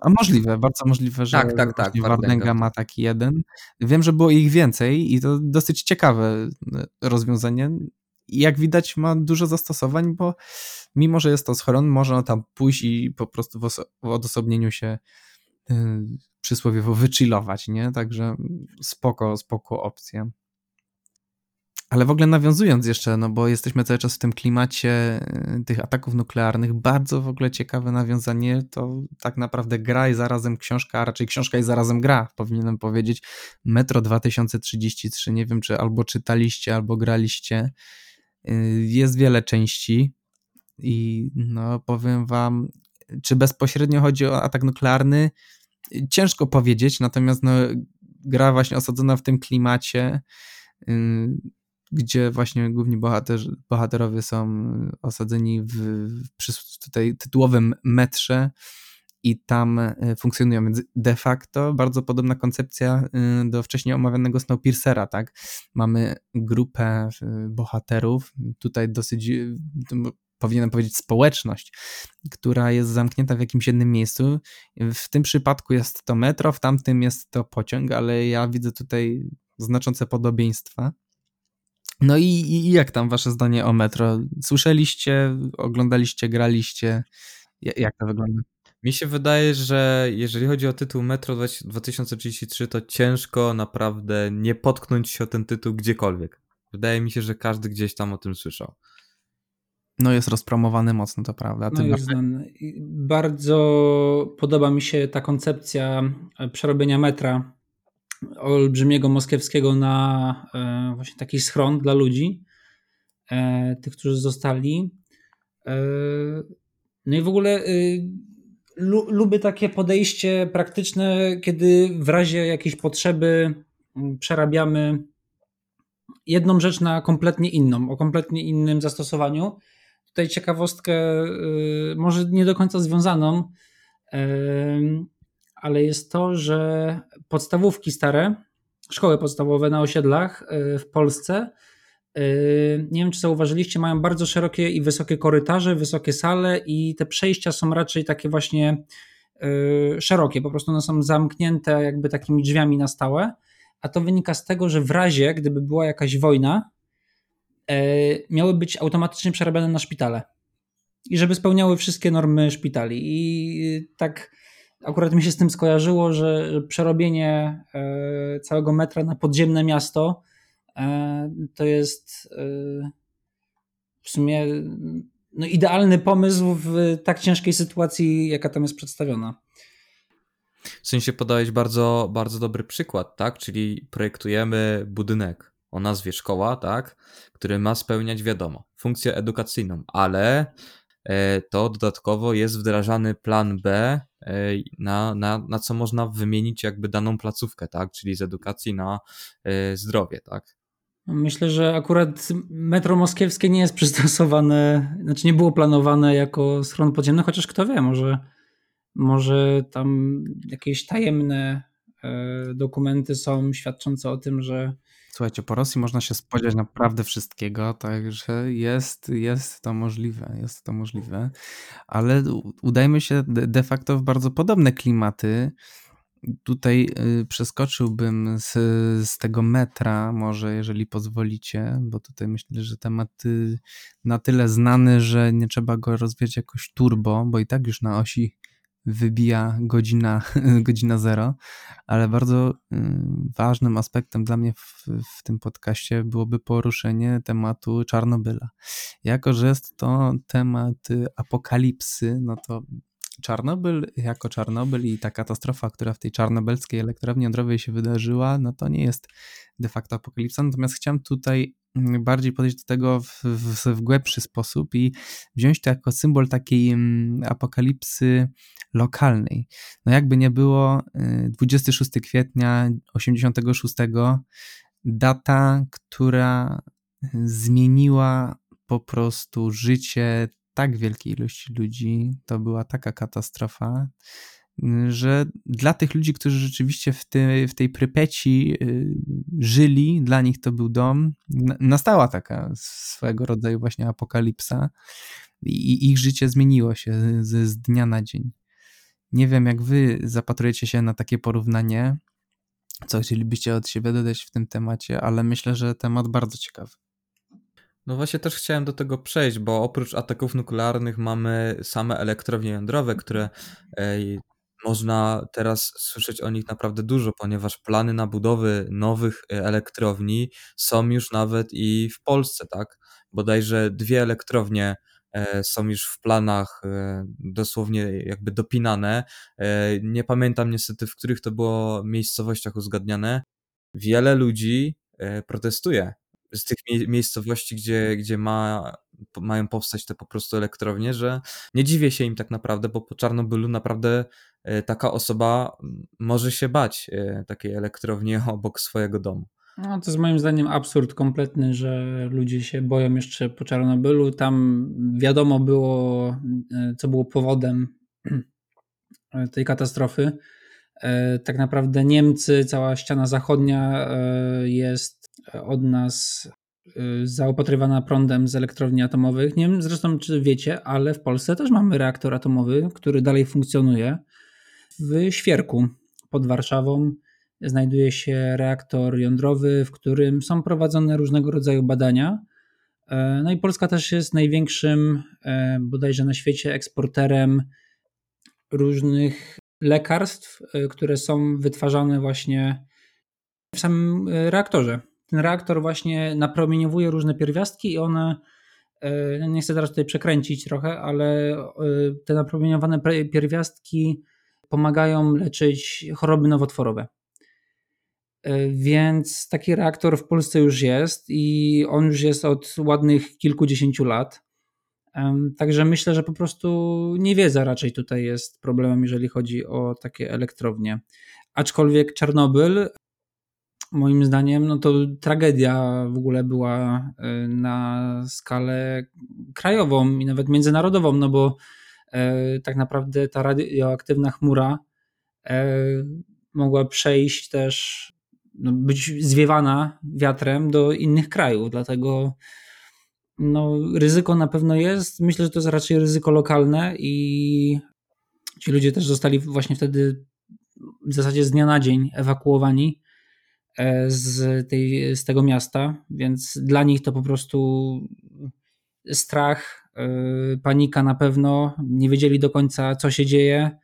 a możliwe, bardzo możliwe, że tak, tak, tak, Wardenga ma taki jeden. Wiem, że było ich więcej i to dosyć ciekawe y, rozwiązanie. Jak widać ma dużo zastosowań, bo mimo, że jest to schron, można tam pójść i po prostu w odosobnieniu się przysłowiowo wychillować, nie? Także spoko, spoko opcja. Ale w ogóle nawiązując jeszcze, no bo jesteśmy cały czas w tym klimacie y, tych ataków nuklearnych, bardzo w ogóle ciekawe nawiązanie to tak naprawdę gra i zarazem książka, a raczej książka i zarazem gra, powinienem powiedzieć. Metro 2033, nie wiem czy albo czytaliście, albo graliście. Y, jest wiele części i no powiem wam, czy bezpośrednio chodzi o atak nuklearny, ciężko powiedzieć, natomiast no, gra właśnie osadzona w tym klimacie, yy, gdzie właśnie główni bohaterzy, bohaterowie są osadzeni w, przy tutaj tytułowym metrze i tam y, funkcjonują. Więc de facto bardzo podobna koncepcja y, do wcześniej omawianego Snowpiercera, tak? Mamy grupę y, bohaterów, tutaj dosyć powinienem powiedzieć społeczność, która jest zamknięta w jakimś jednym miejscu. W tym przypadku jest to metro, w tamtym jest to pociąg, ale ja widzę tutaj znaczące podobieństwa. No i, i jak tam wasze zdanie o metro? Słyszeliście, oglądaliście, graliście? Jak to wygląda? Mi się wydaje, że jeżeli chodzi o tytuł Metro 2033, to ciężko naprawdę nie potknąć się o ten tytuł gdziekolwiek. Wydaje mi się, że każdy gdzieś tam o tym słyszał. No jest rozpromowany mocno, to prawda. No jest. Bardzo podoba mi się ta koncepcja e, przerobienia metra olbrzymiego moskiewskiego na e, właśnie taki schron dla ludzi, e, tych, którzy zostali. No i w ogóle lubię takie podejście praktyczne, kiedy w razie jakiejś potrzeby przerabiamy jedną rzecz na kompletnie inną, o kompletnie innym zastosowaniu tutaj ciekawostkę, y, może nie do końca związaną, ale jest to, że podstawówki stare, szkoły podstawowe na osiedlach y, w Polsce, y, nie wiem czy zauważyliście, mają bardzo szerokie i wysokie korytarze, wysokie sale i te przejścia są raczej takie właśnie szerokie, po prostu one są zamknięte jakby takimi drzwiami na stałe, a to wynika z tego, że w razie gdyby była jakaś wojna, miały być automatycznie przerabiane na szpitale. I żeby spełniały wszystkie normy szpitali. I tak akurat mi się z tym skojarzyło, że przerobienie e, całego metra na podziemne miasto e, to jest w sumie no, idealny pomysł w tak ciężkiej sytuacji, jaka tam jest przedstawiona. W sensie podałeś bardzo, bardzo dobry przykład, tak? Czyli projektujemy budynek o nazwie szkoła, tak? Który ma spełniać, wiadomo, funkcję edukacyjną, ale e, to dodatkowo jest wdrażany plan B, e, na, na, na co można wymienić jakby daną placówkę, tak? Czyli z edukacji na e, zdrowie, tak? Myślę, że akurat metro moskiewskie nie jest przystosowane, znaczy nie było planowane jako schron podziemny, chociaż kto wie, może, może tam jakieś tajemne dokumenty są świadczące o tym, że Słuchajcie, po Rosji można się spodziewać naprawdę wszystkiego, także jest, jest to możliwe, jest to możliwe, ale udajmy się de facto w bardzo podobne klimaty. Tutaj y, przeskoczyłbym z, z tego metra, może jeżeli pozwolicie, bo tutaj myślę, że temat na tyle znany, że nie trzeba go rozwijać jakoś turbo, bo i tak już na osi wybija godzina, godzina zero, ale bardzo y, ważnym aspektem dla mnie w, w tym podcaście byłoby poruszenie tematu Czarnobyla. Jako, że jest to temat apokalipsy, no to Czarnobyl jako Czarnobyl i ta katastrofa, która w tej czarnobylskiej elektrowni jądrowej się wydarzyła, no to nie jest de facto apokalipsa. Natomiast chciałem tutaj bardziej podejść do tego w, w, w głębszy sposób i wziąć to jako symbol takiej mm, apokalipsy lokalnej. No jakby nie było, 26 y, kwietnia 86 data, która zmieniła po prostu życie tak wielkiej ilości ludzi, to była taka katastrofa, że dla tych ludzi, którzy rzeczywiście w, tej, w tej Prypeci y, żyli, dla nich to był dom, nastała taka swego rodzaju właśnie apokalipsa i ich życie zmieniło się z, z dnia na dzień. Nie wiem, jak wy zapatrujecie się na takie porównanie, co chcielibyście od siebie dodać w tym temacie, ale myślę, że temat bardzo ciekawy. No właśnie też chciałem do tego przejść, bo oprócz ataków nuklearnych mamy same elektrownie jądrowe, które ej, można teraz słyszeć o nich naprawdę dużo, ponieważ plany na budowy nowych e, elektrowni są już nawet i w Polsce, tak? Bodajże dwie elektrownie e, są już w planach e, dosłownie jakby dopinane. Nie pamiętam niestety, w których to było miejscowościach uzgadniane. Wiele ludzi protestuje z tych miejscowości, gdzie, gdzie ma, mają powstać te po prostu elektrownie, że nie dziwię się im tak naprawdę, bo po Czarnobylu naprawdę e, taka osoba może się bać e, takiej elektrowni obok swojego domu. No, to jest moim zdaniem absurd kompletny, że ludzie się boją jeszcze po Czarnobylu. Tam wiadomo było, e, co było powodem tej katastrofy. Tak naprawdę Niemcy, cała ściana zachodnia jest od nas zaopatrywana prądem z elektrowni atomowych. Nie wiem zresztą, czy wiecie, ale w Polsce też mamy reaktor atomowy, który dalej funkcjonuje. W Świerku pod Warszawą znajduje się reaktor jądrowy, w którym są prowadzone różnego rodzaju badania. E, no i Polska też jest największym, e, bodajże na świecie, eksporterem różnych lekarstw, e, które są wytwarzane właśnie w samym reaktorze ten reaktor właśnie napromieniowuje różne pierwiastki i one, e, nie chcę teraz tutaj przekręcić trochę, ale e, te napromieniowane pierwiastki pomagają leczyć choroby nowotworowe. E, więc taki reaktor w Polsce już jest i on już jest od ładnych kilkudziesięciu lat. Także myślę, że po prostu niewiedza raczej tutaj jest problemem, jeżeli chodzi o takie elektrownie. Aczkolwiek Czarnobyl moim zdaniem, no to tragedia w ogóle była e, na skalę krajową i nawet międzynarodową, no bo e, tak naprawdę ta radioaktywna chmura e, mogła przejść też, no być zwiewana wiatrem do innych krajów, dlatego no, ryzyko na pewno jest. Myślę, że to jest raczej ryzyko lokalne i ci ludzie też zostali właśnie wtedy w zasadzie z dnia na dzień ewakuowani z, tej, z tego miasta, więc dla nich to po prostu strach, e, panika na pewno. Nie wiedzieli do końca, co się dzieje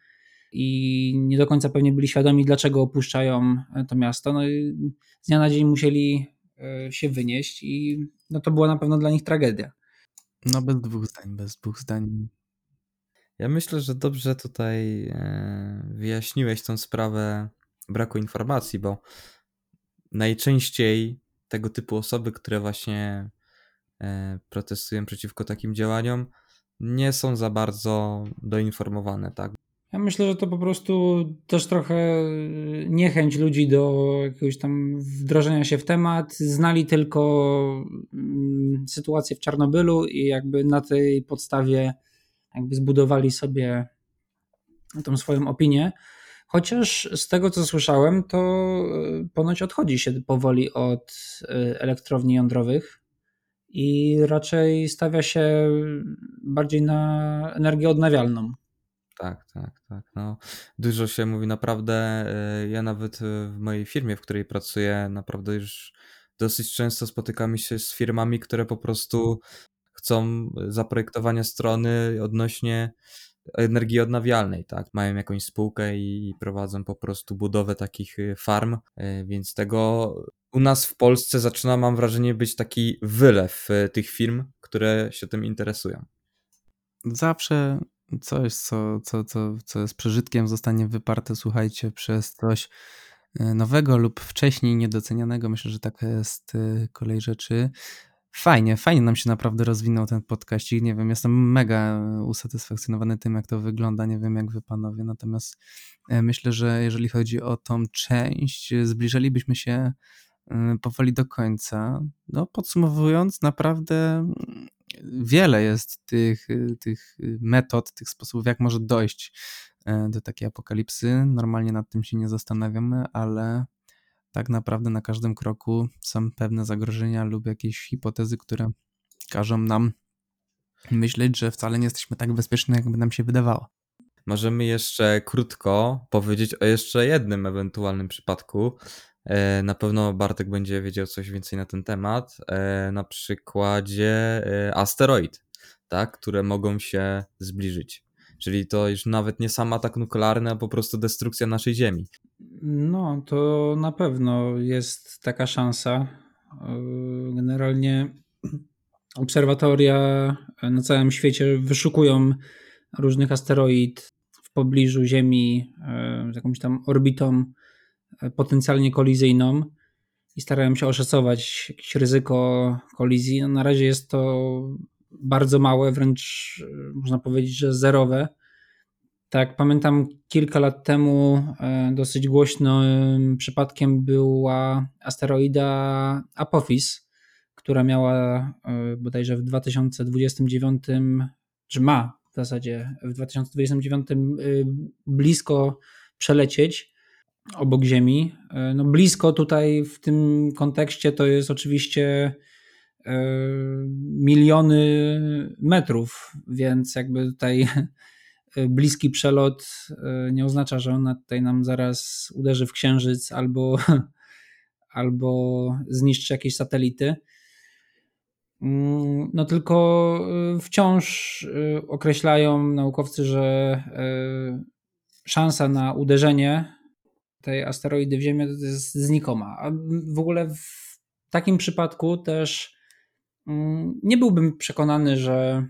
i nie do końca pewnie byli świadomi, dlaczego opuszczają to miasto. No i z dnia na dzień musieli e, się wynieść i no to była na pewno dla nich tragedia. No bez dwóch zdań, bez dwóch zdań. Ja myślę, że dobrze tutaj e, wyjaśniłeś tą sprawę braku informacji, bo najczęściej tego typu osoby, które właśnie e, protestują przeciwko takim działaniom, nie są za bardzo doinformowane, tak? Ja myślę, że to po prostu też trochę niechęć ludzi do jakiegoś tam wdrożenia się w temat. Znali tylko mm, sytuację w Czarnobylu i jakby na tej podstawie jakby zbudowali sobie tą swoją opinię. Chociaż z tego co słyszałem, to e, ponoć odchodzi się powoli od e, elektrowni jądrowych i raczej stawia się bardziej na energię odnawialną. Tak, tak, tak. No, dużo się mówi naprawdę. E, ja nawet w mojej firmie, w której pracuję, naprawdę już dosyć często spotykamy się z firmami, które po prostu chcą zaprojektowania strony odnośnie energii odnawialnej, tak? Mają jakąś spółkę i prowadzą po prostu budowę takich y, farm, y, więc tego u nas w Polsce zaczyna, mam wrażenie, być taki wylew y, tych firm, które się tym interesują. Zawsze coś, co, co, co, co jest przeżytkiem, zostanie wyparte, słuchajcie, przez coś nowego lub wcześniej niedocenianego. Myślę, że taka jest kolej rzeczy. Fajnie, fajnie nam się naprawdę rozwinął ten podcast. Nie wiem, jestem mega usatysfakcjonowany tym, jak to wygląda. Nie wiem, jak wy panowie. Natomiast e, myślę, że jeżeli chodzi o tą część, zbliżalibyśmy się e, powoli do końca. No, podsumowując, naprawdę mm, wiele jest tych, tych metod, tych sposobów, jak może dojść e, do takiej apokalipsy. Normalnie nad tym się nie zastanawiamy, ale tak naprawdę na każdym kroku są pewne zagrożenia lub jakieś hipotezy, które każą nam myśleć, że wcale nie jesteśmy tak bezpieczni, jakby nam się wydawało. Możemy jeszcze krótko powiedzieć o jeszcze jednym ewentualnym przypadku. E, na pewno Bartek będzie wiedział coś więcej na ten temat. E, na przykładzie e, asteroid, tak, które mogą się zbliżyć. Czyli to już nawet nie sam atak nuklearny, a po prostu destrukcja naszej Ziemi. No, to na pewno jest taka szansa. Generalnie obserwatoria na całym świecie wyszukują różnych asteroid w pobliżu Ziemi z jakąś tam orbitą potencjalnie kolizyjną i starają się oszacować jakieś ryzyko kolizji. No, na razie jest to bardzo małe, wręcz można powiedzieć, że zerowe. Tak, pamiętam kilka lat temu e, dosyć głośnym przypadkiem była asteroida Apophis, która miała e, bodajże w 2029, czy ma w zasadzie w 2029 e, blisko przelecieć obok Ziemi. No blisko tutaj w tym kontekście to jest oczywiście miliony metrów, więc jakby tutaj bliski przelot e, nie oznacza, że ona tutaj nam zaraz uderzy w księżyc albo, albo zniszczy jakieś satelity. Mm, no tylko e, wciąż określają naukowcy, że szansa na uderzenie tej asteroidy w Ziemię jest znikoma. A w ogóle w takim przypadku też mm, nie byłbym przekonany, że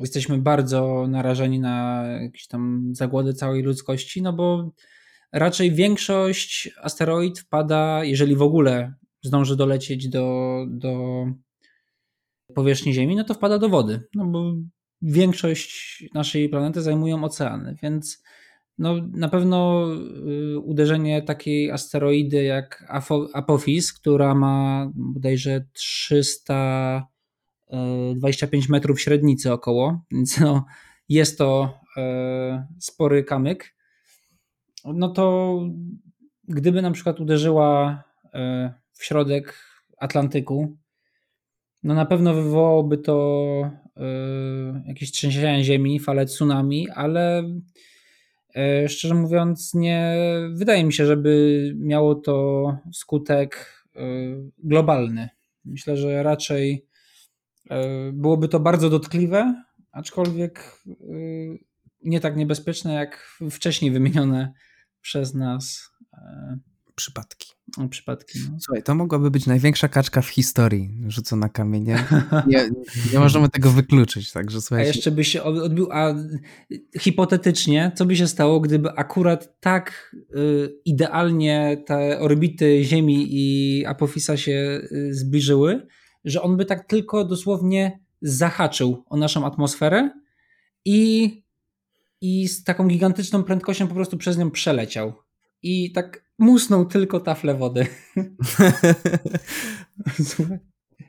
jesteśmy bardzo narażeni na jakieś tam zagłody całej ludzkości, no bo raczej większość asteroid wpada, jeżeli w ogóle zdąży dolecieć do, do powierzchni Ziemi, no to wpada do wody, no bo większość naszej planety zajmują oceany, więc no, na pewno y, uderzenie takiej asteroidy jak Apophis, która ma bodajże 300 25 metrów średnicy około, więc no, jest to e, spory kamyk. No to gdyby na przykład uderzyła e, w środek Atlantyku, no na pewno wywołałoby to e, jakieś trzęsienia ziemi, fale tsunami, ale szczerze mówiąc, nie wydaje mi się, żeby miało to skutek globalny. Myślę, że raczej E, byłoby to bardzo dotkliwe, aczkolwiek e, nie tak niebezpieczne jak wcześniej wymienione przez nas. E, przypadki. O, przypadki. No. Słuchaj, to mogłaby być największa kaczka w historii rzucona kamieniem. Nie, nie możemy tego wykluczyć, także słuchajcie. A jeszcze by się odbił, a hipotetycznie, co by się stało, gdyby akurat tak y, idealnie te orbity Ziemi i Apofisa się y, zbliżyły, że on by tak tylko dosłownie zahaczył o naszą atmosferę i, i z taką gigantyczną prędkością po prostu przez nią przeleciał. I tak musnął tylko taflę wody.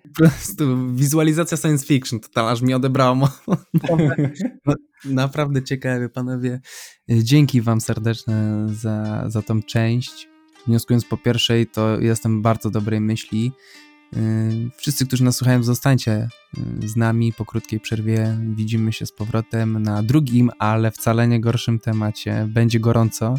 po prostu wizualizacja science fiction, to tam aż mi odebrało. Naprawdę ciekawe, panowie. Dzięki wam serdeczne za, za tą część. Wnioskując po pierwszej, to jestem bardzo dobrej myśli. Y, wszyscy, którzy nas słuchają, zostańcie y, z nami po krótkiej przerwie. Widzimy się z powrotem na drugim, ale wcale nie gorszym temacie. Będzie gorąco.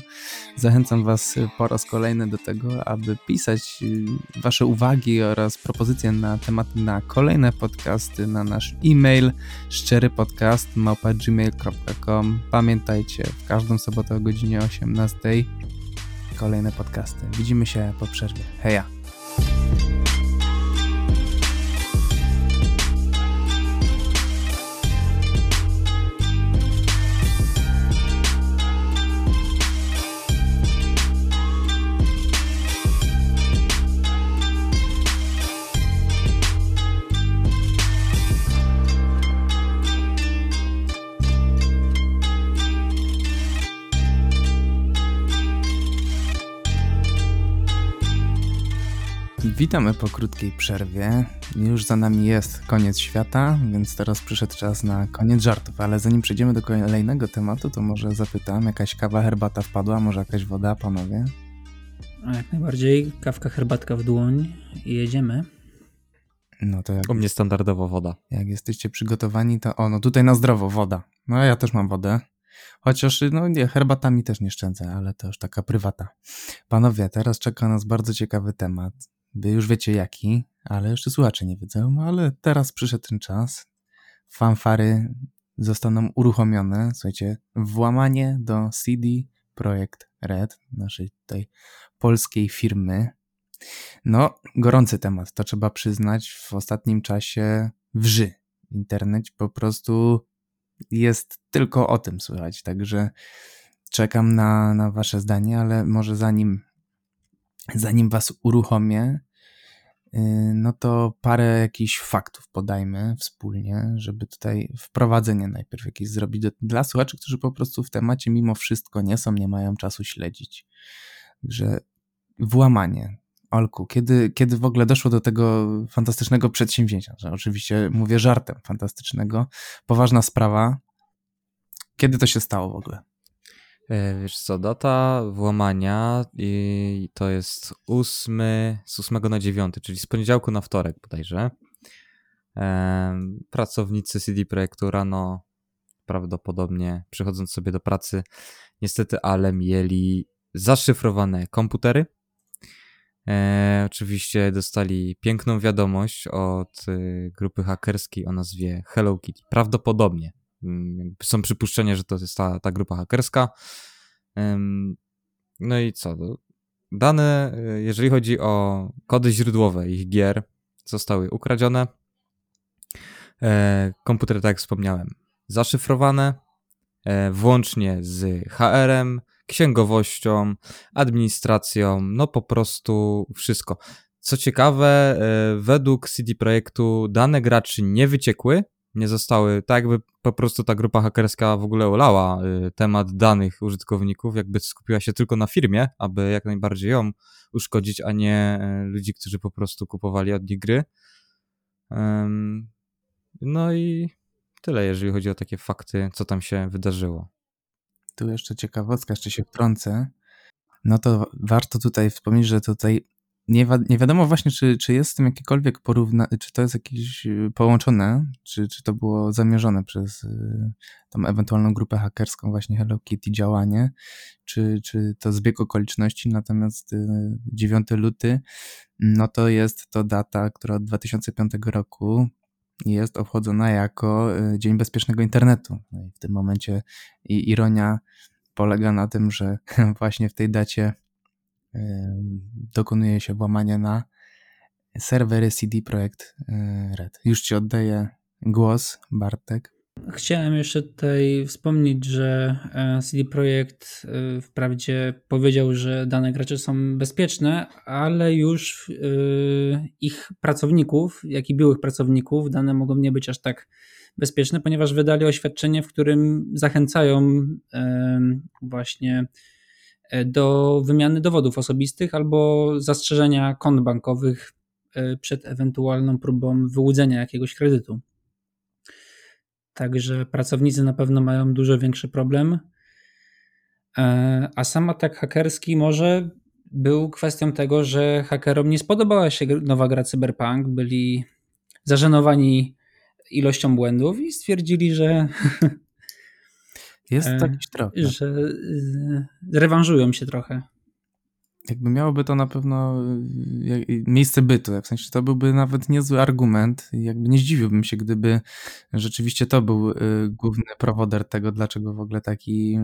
Zachęcam Was po raz kolejny do tego, aby pisać y, Wasze uwagi oraz propozycje na tematy na kolejne podcasty na nasz e-mail szczerypodcast.gmail.com Pamiętajcie, w każdą sobotę o godzinie 18 kolejne podcasty. Widzimy się po przerwie. Heja! Witamy po krótkiej przerwie. Już za nami jest koniec świata, więc teraz przyszedł czas na koniec żartów. Ale zanim przejdziemy do kolejnego tematu, to może zapytam, jakaś kawa, herbata wpadła, może jakaś woda, panowie? A jak najbardziej, kawka, herbatka w dłoń i jedziemy. No to jak... U mnie standardowo woda. Jak jesteście przygotowani, to o, no tutaj na zdrowo woda. No ja też mam wodę. Chociaż, no nie, herbatami też nie szczędzę, ale to już taka prywata. Panowie, teraz czeka nas bardzo ciekawy temat. Wy już wiecie jaki, ale jeszcze słuchacze nie wiedzą, ale teraz przyszedł ten czas. Fanfary zostaną uruchomione. Słuchajcie, włamanie do CD Projekt Red, naszej tej polskiej firmy. No, gorący temat, to trzeba przyznać. W ostatnim czasie wrzy w internecie po prostu jest tylko o tym słychać, także czekam na, na wasze zdanie, ale może zanim zanim was uruchomię, no to parę jakichś faktów podajmy wspólnie, żeby tutaj wprowadzenie najpierw jakieś zrobić dla słuchaczy, którzy po prostu w temacie mimo wszystko nie są, nie mają czasu śledzić. Także włamanie. Olku, kiedy, kiedy w ogóle doszło do tego fantastycznego przedsięwzięcia? Że oczywiście mówię żartem fantastycznego. Poważna sprawa. Kiedy to się stało w ogóle? E, wiesz co, data włamania i to jest 8, z 8 na 9, czyli z poniedziałku na wtorek bodajże. Pracownicy CD Projektu rano prawdopodobnie przychodząc sobie do pracy, niestety, ale mieli zaszyfrowane komputery. E, oczywiście dostali piękną wiadomość od y, grupy hakerskiej o nazwie Hello Kitty. Prawdopodobnie są przypuszczenia, że to jest ta, ta grupa hakerska. No i co? Dane, y, jeżeli chodzi o kody źródłowe ich gier, zostały ukradzione. E, komputery, tak jak wspomniałem, zaszyfrowane, e, włącznie z HR-em, księgowością, administracją, no po prostu wszystko. Co ciekawe, e, według CD Projektu dane graczy nie wyciekły, nie zostały, tak jakby po prostu ta grupa hakerska w ogóle olała y, temat danych użytkowników, jakby skupiła się tylko na firmie, aby jak najbardziej ją uszkodzić, a nie y, ludzi, którzy po prostu kupowali od nich gry. No i tyle, jeżeli chodzi o takie fakty, co tam się wydarzyło. Tu jeszcze ciekawostka, jeszcze się wtrącę. No to warto tutaj wspomnieć, że tutaj nie, nie wiadomo właśnie, czy, czy jest tym jakiekolwiek porównanie, czy to jest jakieś y, połączone, czy, czy to było zamierzone przez y, tą ewentualną grupę hakerską, właśnie Hello Kitty działanie, czy, czy to zbieg okoliczności, natomiast 9 y, luty, no to jest to data, która od 2005 roku jest obchodzona jako Dzień Bezpiecznego Internetu. No i w tym momencie i ironia polega na tym, że właśnie w tej dacie dokonuje się włamania na serwery CD Projekt Red. Już Ci oddaję głos, Bartek. Chciałem jeszcze tutaj wspomnieć, że e, CD Projekt e, wprawdzie powiedział, że dane graczy są bezpieczne, ale już e, ich pracowników, jak i byłych pracowników, dane mogą nie być aż tak bezpieczne, ponieważ wydali oświadczenie, w którym zachęcają właśnie do wymiany dowodów osobistych albo zastrzeżenia kont bankowych przed ewentualną próbą wyłudzenia jakiegoś kredytu. Także pracownicy na pewno mają dużo większy problem. E, a sam atak hakerski może był kwestią tego, że hakerom nie spodobała się nowa gra Cyberpunk, byli zażenowani ilością błędów i stwierdzili, że jest jakiś trochę. Że rewanżują się trochę jakby miałoby to na pewno y, miejsce bytu, w sensie to byłby nawet niezły argument, jakby nie zdziwiłbym się, gdyby rzeczywiście to był y, główny prowoder tego, dlaczego w ogóle taki,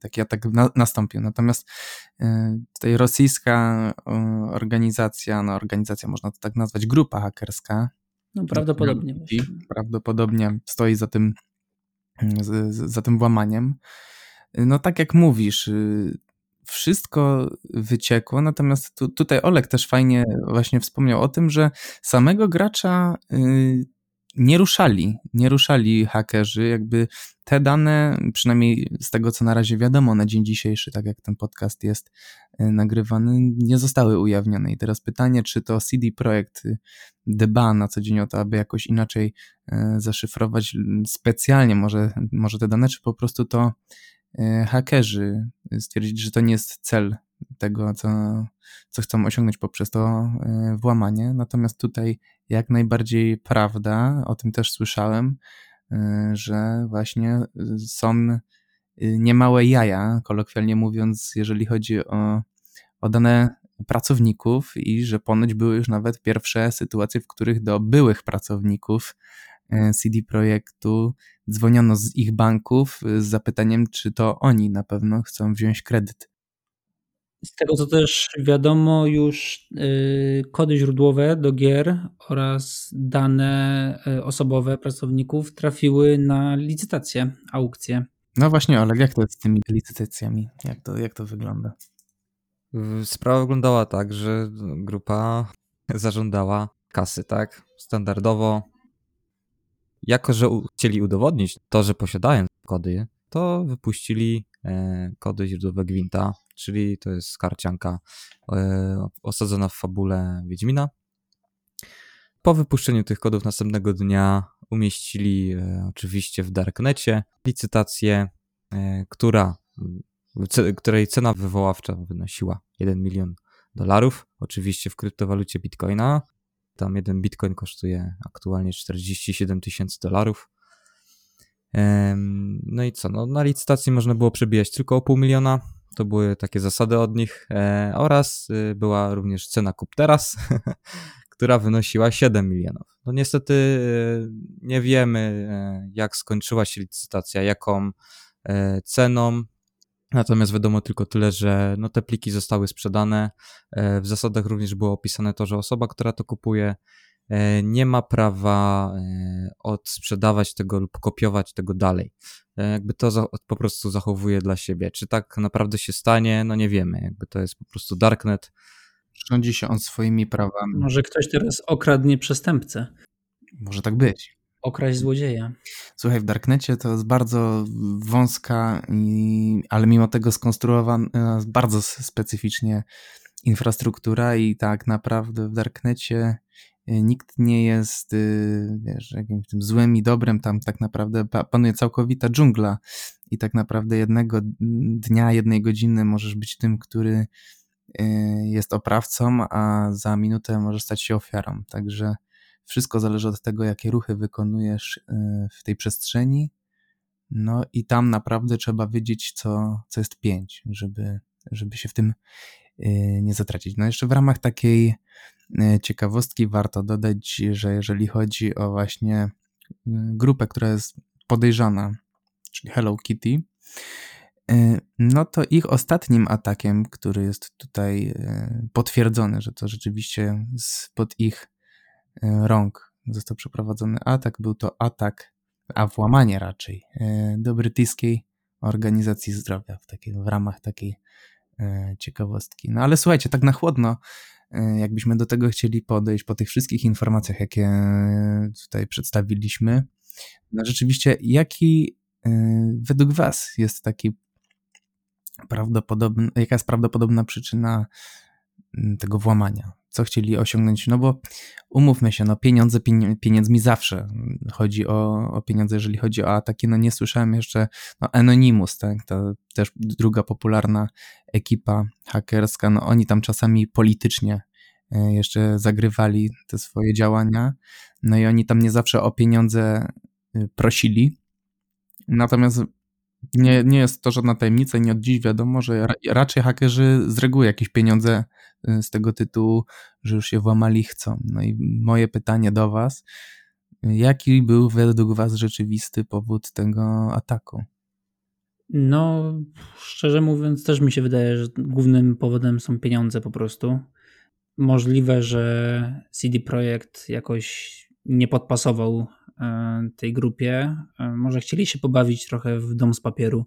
taki atak na, nastąpił. Natomiast y, tutaj rosyjska organizacja, no organizacja można to tak nazwać, grupa hakerska, no prawdopodobnie. Prawdopodobnie stoi za tym, za tym włamaniem. No tak jak mówisz, wszystko wyciekło, natomiast tu, tutaj Olek też fajnie właśnie wspomniał o tym, że samego gracza y, nie ruszali, nie ruszali hakerzy, jakby te dane, przynajmniej z tego co na razie wiadomo na dzień dzisiejszy, tak jak ten podcast jest y, nagrywany, nie zostały ujawnione. I teraz pytanie, czy to CD Projekt dba na co dzień o to, aby jakoś inaczej y, zaszyfrować specjalnie może, może te dane, czy po prostu to E, hakerzy stwierdzili, że to nie jest cel tego, co, co chcą osiągnąć poprzez to e, włamanie. Natomiast tutaj jak najbardziej prawda, o tym też słyszałem, e, że właśnie są niemałe jaja, kolokwialnie mówiąc, jeżeli chodzi o, o dane pracowników i że ponoć były już nawet pierwsze sytuacje, w których do byłych pracowników CD Projektu dzwoniono z ich banków y, z zapytaniem, czy to oni na pewno chcą wziąć kredyt. Z tego co też wiadomo, już y, kody źródłowe do gier oraz dane osobowe pracowników trafiły na licytację, aukcję. No właśnie, ale jak to jest z tymi licytacjami? Jak to, jak to wygląda? Sprawa wyglądała tak, że grupa zażądała kasy, tak? Standardowo jako, że chcieli udowodnić to, że posiadają kody, to wypuścili e, kody źródłowe Gwinta, czyli to jest karcianka e, osadzona w fabule Wiedźmina. Po wypuszczeniu tych kodów następnego dnia umieścili e, oczywiście w Darknecie licytację, która, której cena wywoławcza wynosiła 1 milion dolarów, oczywiście w kryptowalucie Bitcoina. Tam jeden bitcoin kosztuje aktualnie 47 tysięcy dolarów. No i co? No, na licytacji można było przebijać tylko o pół miliona. To były takie zasady od nich. E, oraz y, była również cena kup teraz, która wynosiła 7 milionów. No niestety y, nie wiemy, e, jak skończyła się licytacja, jaką e, ceną Natomiast wiadomo tylko tyle, że no te pliki zostały sprzedane. E, w zasadach również było opisane to, że osoba, która to kupuje, e, nie ma prawa e, odsprzedawać tego lub kopiować tego dalej. Jakby to po prostu zachowuje dla siebie. Czy tak naprawdę się stanie? No nie wiemy. Jakby to jest po prostu darknet. Rządzi się on swoimi prawami. Może ktoś teraz okradnie przestępcę. Może tak być okraść złodzieja. Słuchaj, w Darknecie to jest bardzo wąska, ale mimo tego skonstruowana bardzo specyficznie infrastruktura i tak naprawdę w Darknecie e, nikt nie jest, e, wiesz, jakimś tym złym i dobrym, tam tak naprawdę panuje całkowita dżungla i tak naprawdę jednego dnia, jednej godziny możesz być tym, który e, jest oprawcą, a za minutę możesz stać się ofiarą. Także wszystko zależy od tego, jakie ruchy wykonujesz y, w tej przestrzeni. No i tam naprawdę trzeba wiedzieć, co, co jest pięć, żeby, żeby się w tym y, nie zatracić. No jeszcze w ramach takiej y, ciekawostki warto dodać, że jeżeli chodzi o właśnie grupę, która jest podejrzana, czyli Hello Kitty, no to ich ostatnim atakiem, który jest tutaj potwierdzony, że to rzeczywiście spod ich rąk został przeprowadzony atak, był to atak, a włamanie raczej, do brytyjskiej organizacji zdrowia w, takiej, w ramach takiej ciekawostki. No ale słuchajcie, tak na chłodno, jakbyśmy do tego chcieli podejść po tych wszystkich informacjach, jakie tutaj przedstawiliśmy, no rzeczywiście, jaki według Was jest taki prawdopodobny, jaka jest prawdopodobna przyczyna tego włamania? Co chcieli osiągnąć? No bo umówmy się, no pieniądze pieniędzmi zawsze chodzi o, o pieniądze, jeżeli chodzi o ataki. No nie słyszałem jeszcze, no Anonymous, tak, to też druga popularna ekipa hakerska, no oni tam czasami politycznie e, jeszcze zagrywali te swoje działania, no i oni tam nie zawsze o pieniądze y, prosili, natomiast nie, nie jest to żadna tajemnica nie od dziś wiadomo, że raczej hakerzy z reguły jakieś pieniądze y, z tego tytułu, że już się włamali chcą. No i moje pytanie do Was, jaki był według Was rzeczywisty powód tego ataku? No, szczerze mówiąc, też mi się wydaje, że głównym powodem są pieniądze po prostu. Możliwe, że CD Projekt jakoś nie podpasował E, tej grupie. E, może chcieli się pobawić trochę w dom z papieru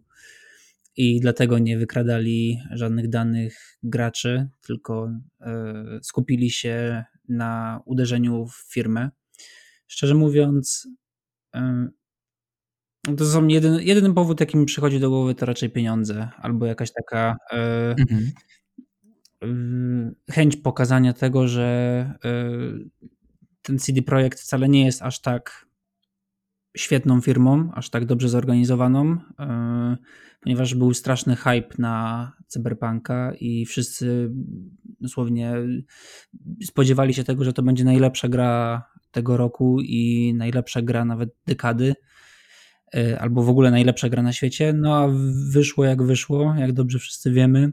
i dlatego nie wykradali żadnych danych graczy, tylko e, skupili się na uderzeniu w firmę. Szczerze mówiąc, to są jedyny, jedyny powód, jaki mi przychodzi do głowy, to raczej pieniądze albo jakaś taka mhm. chęć pokazania tego, że ten CD Projekt wcale nie jest aż tak świetną firmą, aż tak dobrze zorganizowaną, e, ponieważ był straszny hype na Cyberpunka i wszyscy dosłownie spodziewali się tego, że to będzie najlepsza gra tego roku i najlepsza gra nawet dekady, e, albo w ogóle najlepsza gra na świecie. No a wyszło jak wyszło, jak dobrze wszyscy wiemy.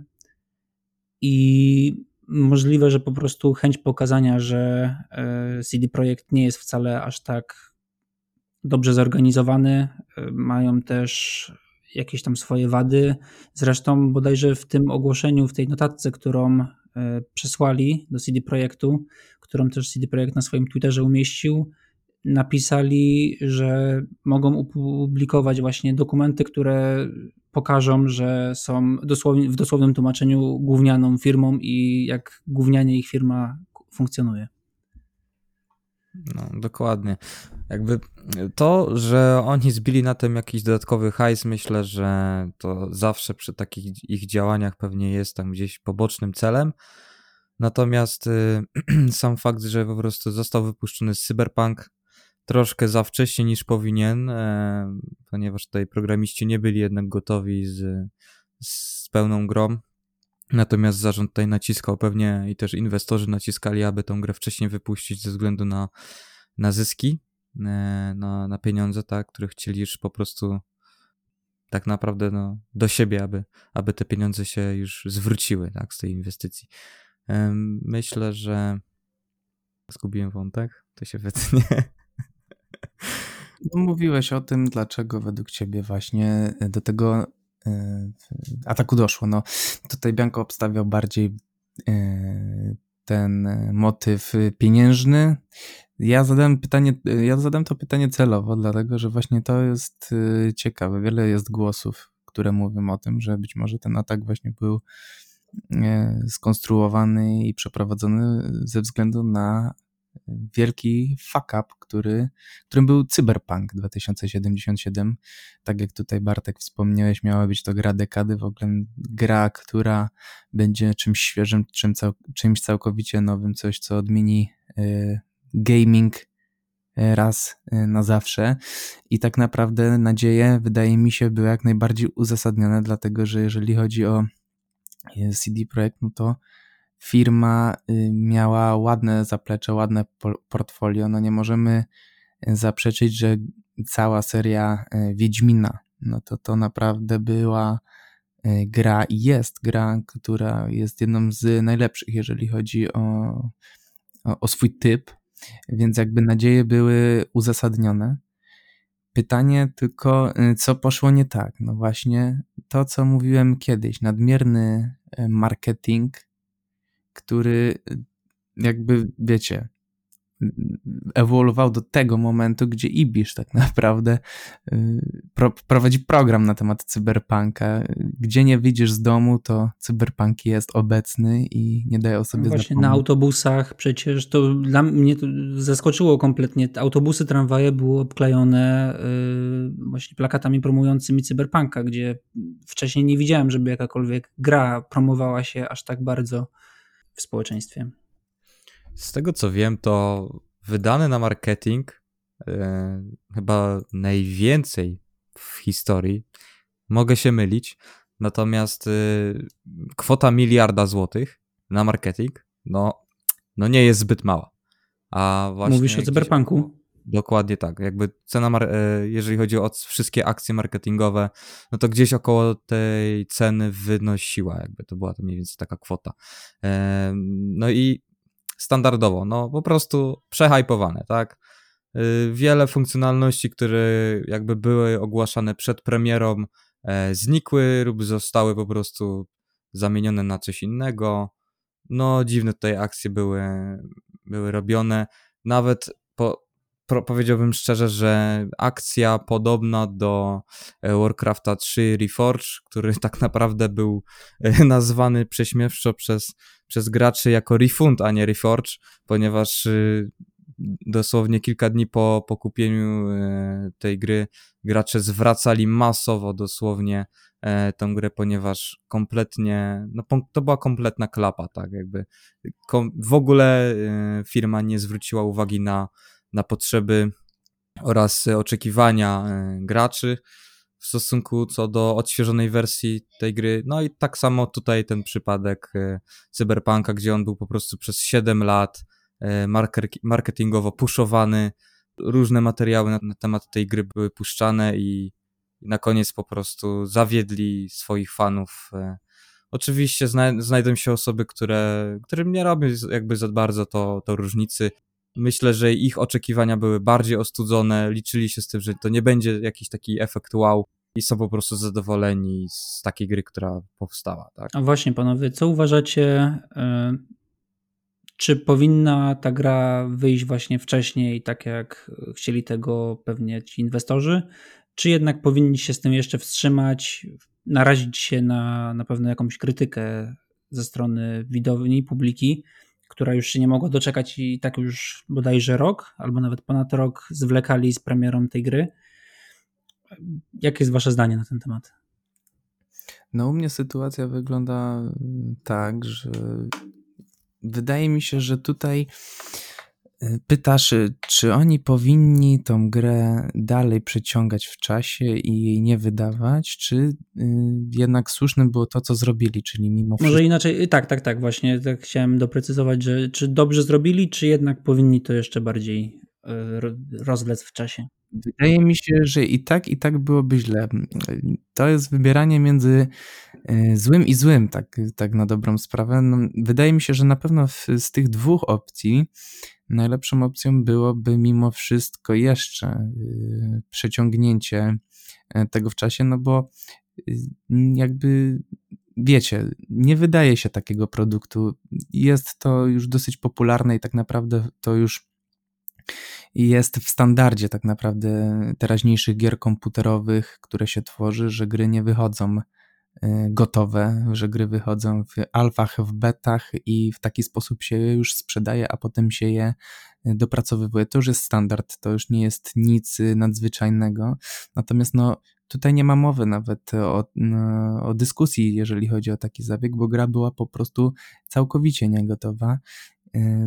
I możliwe, że po prostu chęć pokazania, że e, CD Projekt nie jest wcale aż tak dobrze zorganizowany, y, mają też jakieś tam swoje wady. Zresztą bodajże w tym ogłoszeniu, w tej notatce, którą y, przesłali do CD Projektu, którą też CD Projekt na swoim Twitterze umieścił, napisali, że mogą opublikować właśnie dokumenty, które pokażą, że są dosłownie, w dosłownym tłumaczeniu gównianą firmą i jak gównianie ich firma funkcjonuje. No, dokładnie. Jakby to, że oni zbili na tym jakiś dodatkowy hajs, myślę, że to zawsze przy takich ich działaniach pewnie jest tam gdzieś pobocznym celem. Natomiast y, sam fakt, że po prostu został wypuszczony z Cyberpunk troszkę za wcześnie niż powinien, e, ponieważ tutaj programiści nie byli jednak gotowi z, z pełną grą. Natomiast zarząd tutaj naciskał pewnie i też inwestorzy naciskali, aby tą grę wcześniej wypuścić ze względu na, na zyski, e, na, na pieniądze, tak, które chcieli już po prostu tak naprawdę no, do siebie, aby, aby te pieniądze się już zwróciły tak, z tej inwestycji. Myślę, że zgubiłem wątek, to się wytnie. No, mówiłeś o tym, dlaczego według ciebie właśnie do tego E, ataku doszło. No, tutaj Bianco obstawiał bardziej e, ten motyw pieniężny. Ja zadałem pytanie, ja zadałem to pytanie celowo, dlatego że właśnie to jest e, ciekawe. Wiele jest głosów, które mówią o tym, że być może ten atak właśnie był skonstruowany i przeprowadzony ze względu na wielki fuck up, który, którym był Cyberpunk 2077. Tak jak tutaj Bartek wspomniałeś, miała być to gra dekady, w ogóle gra, która będzie czymś świeżym, czym cał, czymś całkowicie nowym, coś co odmieni y, gaming y, raz y, na zawsze. I tak naprawdę nadzieje, wydaje mi się, były jak najbardziej uzasadnione, dlatego że jeżeli chodzi o CD Projekt, no to firma y, miała ładne zaplecze, ładne portfolio. No nie możemy zaprzeczyć, że cała seria y, Wiedźmina, no to to naprawdę była y, gra i jest gra, która jest jedną z najlepszych, jeżeli chodzi o, o, o swój typ, więc jakby nadzieje były uzasadnione. Pytanie tylko, co poszło nie tak? No właśnie to, co mówiłem kiedyś, nadmierny marketing, który jakby, wiecie, ewoluował do tego momentu, gdzie Ibisz tak naprawdę y, pro, prowadzi program na temat cyberpunka. Gdzie nie wyjdziesz z domu, to cyberpunk jest obecny i nie daje o sobie Właśnie zapomnieć. na autobusach przecież to dla mnie to zaskoczyło kompletnie. Autobusy, tramwaje były obklejone yy, właśnie plakatami promującymi cyberpunka, gdzie wcześniej nie widziałem, żeby jakakolwiek gra promowała się aż tak bardzo w społeczeństwie. Z tego co wiem, to wydane na marketing e, chyba najwięcej w historii. Mogę się mylić, natomiast e, kwota miliarda złotych na marketing, no, no nie jest zbyt mała. A właśnie Mówisz o cyberpunku? Dokładnie tak. Jakby cena, e, jeżeli chodzi o wszystkie akcje marketingowe, no to gdzieś około tej ceny wynosiła, jakby to była to mniej więcej taka kwota. E, no i standardowo, no po prostu przehypowane, tak? Y, wiele funkcjonalności, które jakby były ogłaszane przed premierą, e, znikły lub zostały po prostu zamienione na coś innego. No, dziwne tutaj akcje były, były robione. Nawet powiedziałbym szczerze, że akcja podobna do e, Warcrafta 3 Reforge, który tak naprawdę był e, nazwany prześmiewczo przez, przez graczy jako Refund, a nie Reforge, ponieważ y, dosłownie kilka dni po, po kupieniu e, tej gry gracze zwracali masowo dosłownie tę grę, ponieważ kompletnie, no to była kompletna klapa, tak jakby w ogóle firma nie zwróciła uwagi na na potrzeby oraz oczekiwania e, graczy w stosunku co do odświeżonej wersji tej gry. No i tak samo tutaj ten przypadek e, Cyberpunka, gdzie on był po prostu przez 7 lat e, marketingowo puszowany. Różne materiały na, temat tej gry były puszczane i na koniec po prostu zawiedli swoich fanów. Oczywiście znajdą się osoby, które, którym nie robią jakby za bardzo to, to różnicy. Myślę, że ich oczekiwania były bardziej ostudzone, liczyli się z tym, że to nie będzie jakiś taki efekt wow i są po prostu zadowoleni z takiej gry, która powstała. Tak? A właśnie, panowie, co uważacie, y, czy powinna ta gra wyjść właśnie wcześniej, tak jak chcieli tego pewnie ci inwestorzy, czy jednak powinni się z tym jeszcze wstrzymać, narazić się na, na pewno jakąś krytykę ze strony widowni, publiki, która już się nie mogła doczekać i tak już bodajże rok, albo nawet ponad rok zwlekali z premierą tej gry. Jakie jest wasze zdanie na ten temat? No u mnie sytuacja wygląda tak, że wydaje mi się, że tutaj Pytasz, y, czy oni powinni tą grę dalej przeciągać w czasie i jej nie wydawać, czy y, jednak słusznym było to, co zrobili, czyli mimo wszystko... Może inaczej, y, tak, tak, tak, właśnie tak chciałem doprecyzować, że czy dobrze zrobili, czy jednak powinni to jeszcze bardziej rozlec w czasie? Wydaje mi się, że i tak, i tak byłoby źle. To jest wybieranie między złym i złym, tak, tak na dobrą sprawę. No, wydaje mi się, że na pewno z tych dwóch opcji najlepszą opcją byłoby mimo wszystko jeszcze y, przeciągnięcie e, tego w czasie, no bo y, jakby wiecie, nie wydaje się takiego produktu. Jest to już dosyć popularne i tak naprawdę to już jest w standardzie tak naprawdę teraźniejszych gier komputerowych, które się tworzy, że gry nie wychodzą gotowe, że gry wychodzą w alfach, w betach i w taki sposób się je już sprzedaje, a potem się je y, dopracowywuje. To już jest standard, to już nie jest nic y, nadzwyczajnego. Natomiast no, tutaj nie ma mowy nawet o, o dyskusji, jeżeli chodzi o taki zabieg, bo gra była po prostu całkowicie niegotowa.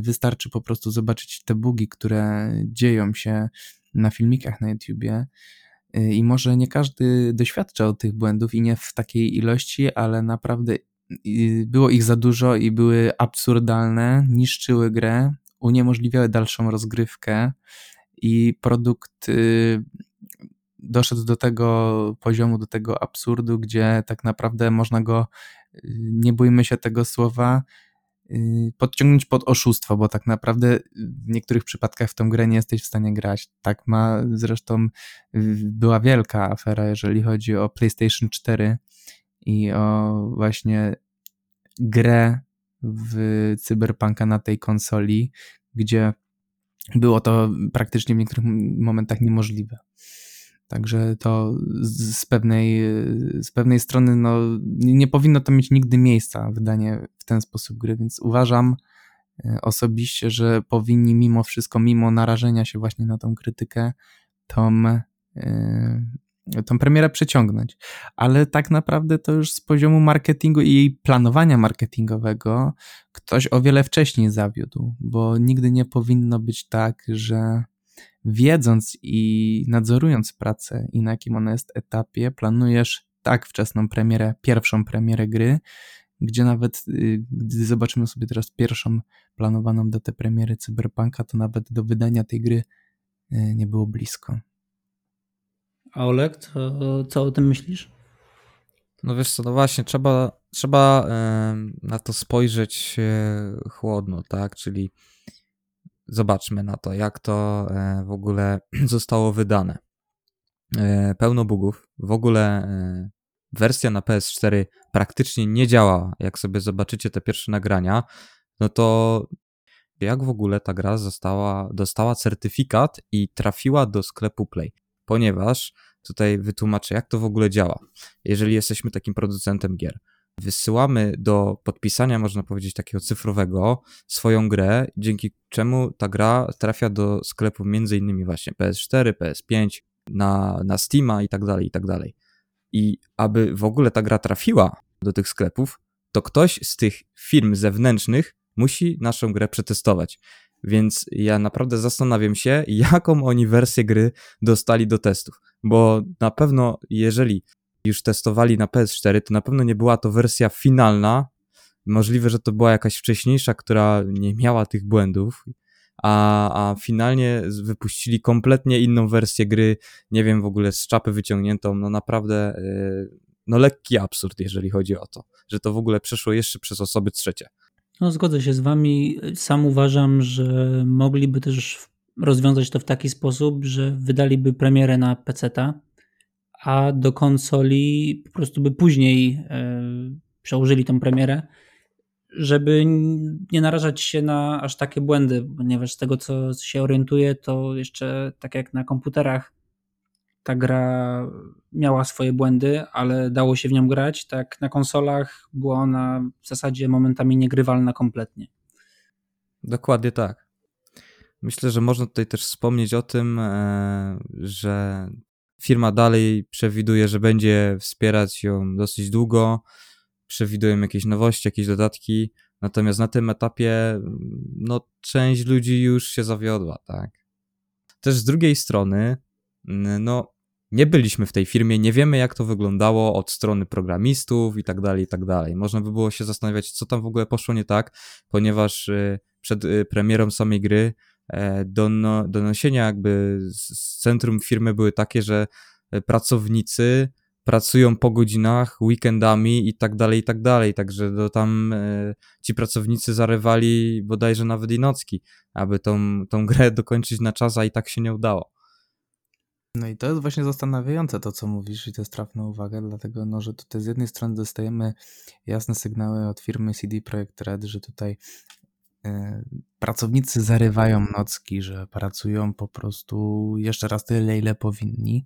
Wystarczy po prostu zobaczyć te bugi, które dzieją się na filmikach na YouTubie I może nie każdy doświadczał tych błędów i nie w takiej ilości, ale naprawdę y, było ich za dużo i były absurdalne, niszczyły grę, uniemożliwiały dalszą rozgrywkę i produkt y, doszedł do tego poziomu, do tego absurdu, gdzie tak naprawdę można go, nie bójmy się tego słowa, y, podciągnąć pod oszustwo, bo tak naprawdę w niektórych przypadkach w tą grę nie jesteś w stanie grać. Tak ma zresztą była wielka afera, jeżeli chodzi o PlayStation 4 i o właśnie grę w Cyberpunka na tej konsoli, gdzie było to praktycznie w niektórych momentach niemożliwe. Także to z pewnej, z pewnej strony no, nie powinno to mieć nigdy miejsca, wydanie w ten sposób gry, więc uważam e, osobiście, że powinni mimo wszystko, mimo narażenia się właśnie na tą krytykę, tą, e, tą premierę przeciągnąć. Ale tak naprawdę to już z poziomu marketingu i planowania marketingowego ktoś o wiele wcześniej zawiódł, bo nigdy nie powinno być tak, że wiedząc i nadzorując pracę i na jakim ona jest etapie, planujesz tak wczesną premierę, pierwszą premierę gry, gdzie nawet y, gdy zobaczymy sobie teraz pierwszą planowaną datę premiery Cyberpunka, to nawet do wydania tej gry y, nie było blisko. A Oleg, to, co o tym myślisz? No wiesz co, no właśnie, trzeba, trzeba na to spojrzeć chłodno, tak? Czyli zobaczmy na to, jak to e, w ogóle zostało wydane. E, pełno bugów. W ogóle e, wersja na PS4 praktycznie nie działa. Jak sobie zobaczycie te pierwsze nagrania, no to jak w ogóle ta gra została, dostała certyfikat i trafiła do sklepu Play? Ponieważ tutaj wytłumaczę, jak to w ogóle działa, jeżeli jesteśmy takim producentem gier wysyłamy do podpisania, można powiedzieć, takiego cyfrowego swoją grę, dzięki czemu ta gra trafia do sklepu między innymi właśnie PS4, PS5, na, na Steama i tak dalej, i tak dalej. I aby w ogóle ta gra trafiła do tych sklepów, to ktoś z tych firm zewnętrznych musi naszą grę przetestować. Więc ja naprawdę zastanawiam się, jaką oni wersję gry dostali do testów. Bo na pewno, jeżeli już testowali na PS4, to na pewno nie była to wersja finalna. Możliwe, że to była jakaś wcześniejsza, która nie miała tych błędów, a, a finalnie wypuścili kompletnie inną wersję gry, nie wiem, w ogóle z czapy wyciągniętą, no naprawdę, yy, no lekki absurd, jeżeli chodzi o to, że to w ogóle przeszło jeszcze przez osoby trzecie. No zgodzę się z wami. Sam uważam, że mogliby też rozwiązać to w taki sposób, że wydaliby premierę na PC-ta, a do konsoli po prostu by później e, przełożyli tą premierę, żeby nie narażać się na aż takie błędy, ponieważ z tego co się orientuję, to jeszcze tak jak na komputerach ta gra miała swoje błędy, ale dało się w nią grać, tak na konsolach była ona w zasadzie momentami niegrywalna kompletnie. Dokładnie tak. Myślę, że można tutaj też wspomnieć o tym, e, że Firma dalej przewiduje, że będzie wspierać ją dosyć długo, przewidują jakieś nowości, jakieś dodatki, natomiast na tym etapie no, część ludzi już się zawiodła, tak. Też z drugiej strony, no, nie byliśmy w tej firmie, nie wiemy jak to wyglądało od strony programistów i tak dalej, i tak dalej. Można by było się zastanawiać, co tam w ogóle poszło nie tak, ponieważ y, przed y, premierą samej gry dono, donosienia jakby z centrum firmy były takie, że e, pracownicy pracują po godzinach, weekendami i tak dalej, i tak dalej. Także do tam e, ci pracownicy zarywali bodajże nawet i nocki, aby tą, tą grę dokończyć na czas, a i tak się nie udało. No i to jest właśnie zastanawiające to, co mówisz i to jest trafna uwaga, dlatego no, że tutaj z jednej strony dostajemy jasne sygnały od firmy CD Projekt Red, że tutaj E, pracownicy zarywają nocki, że pracują po prostu jeszcze raz tyle, ile powinni.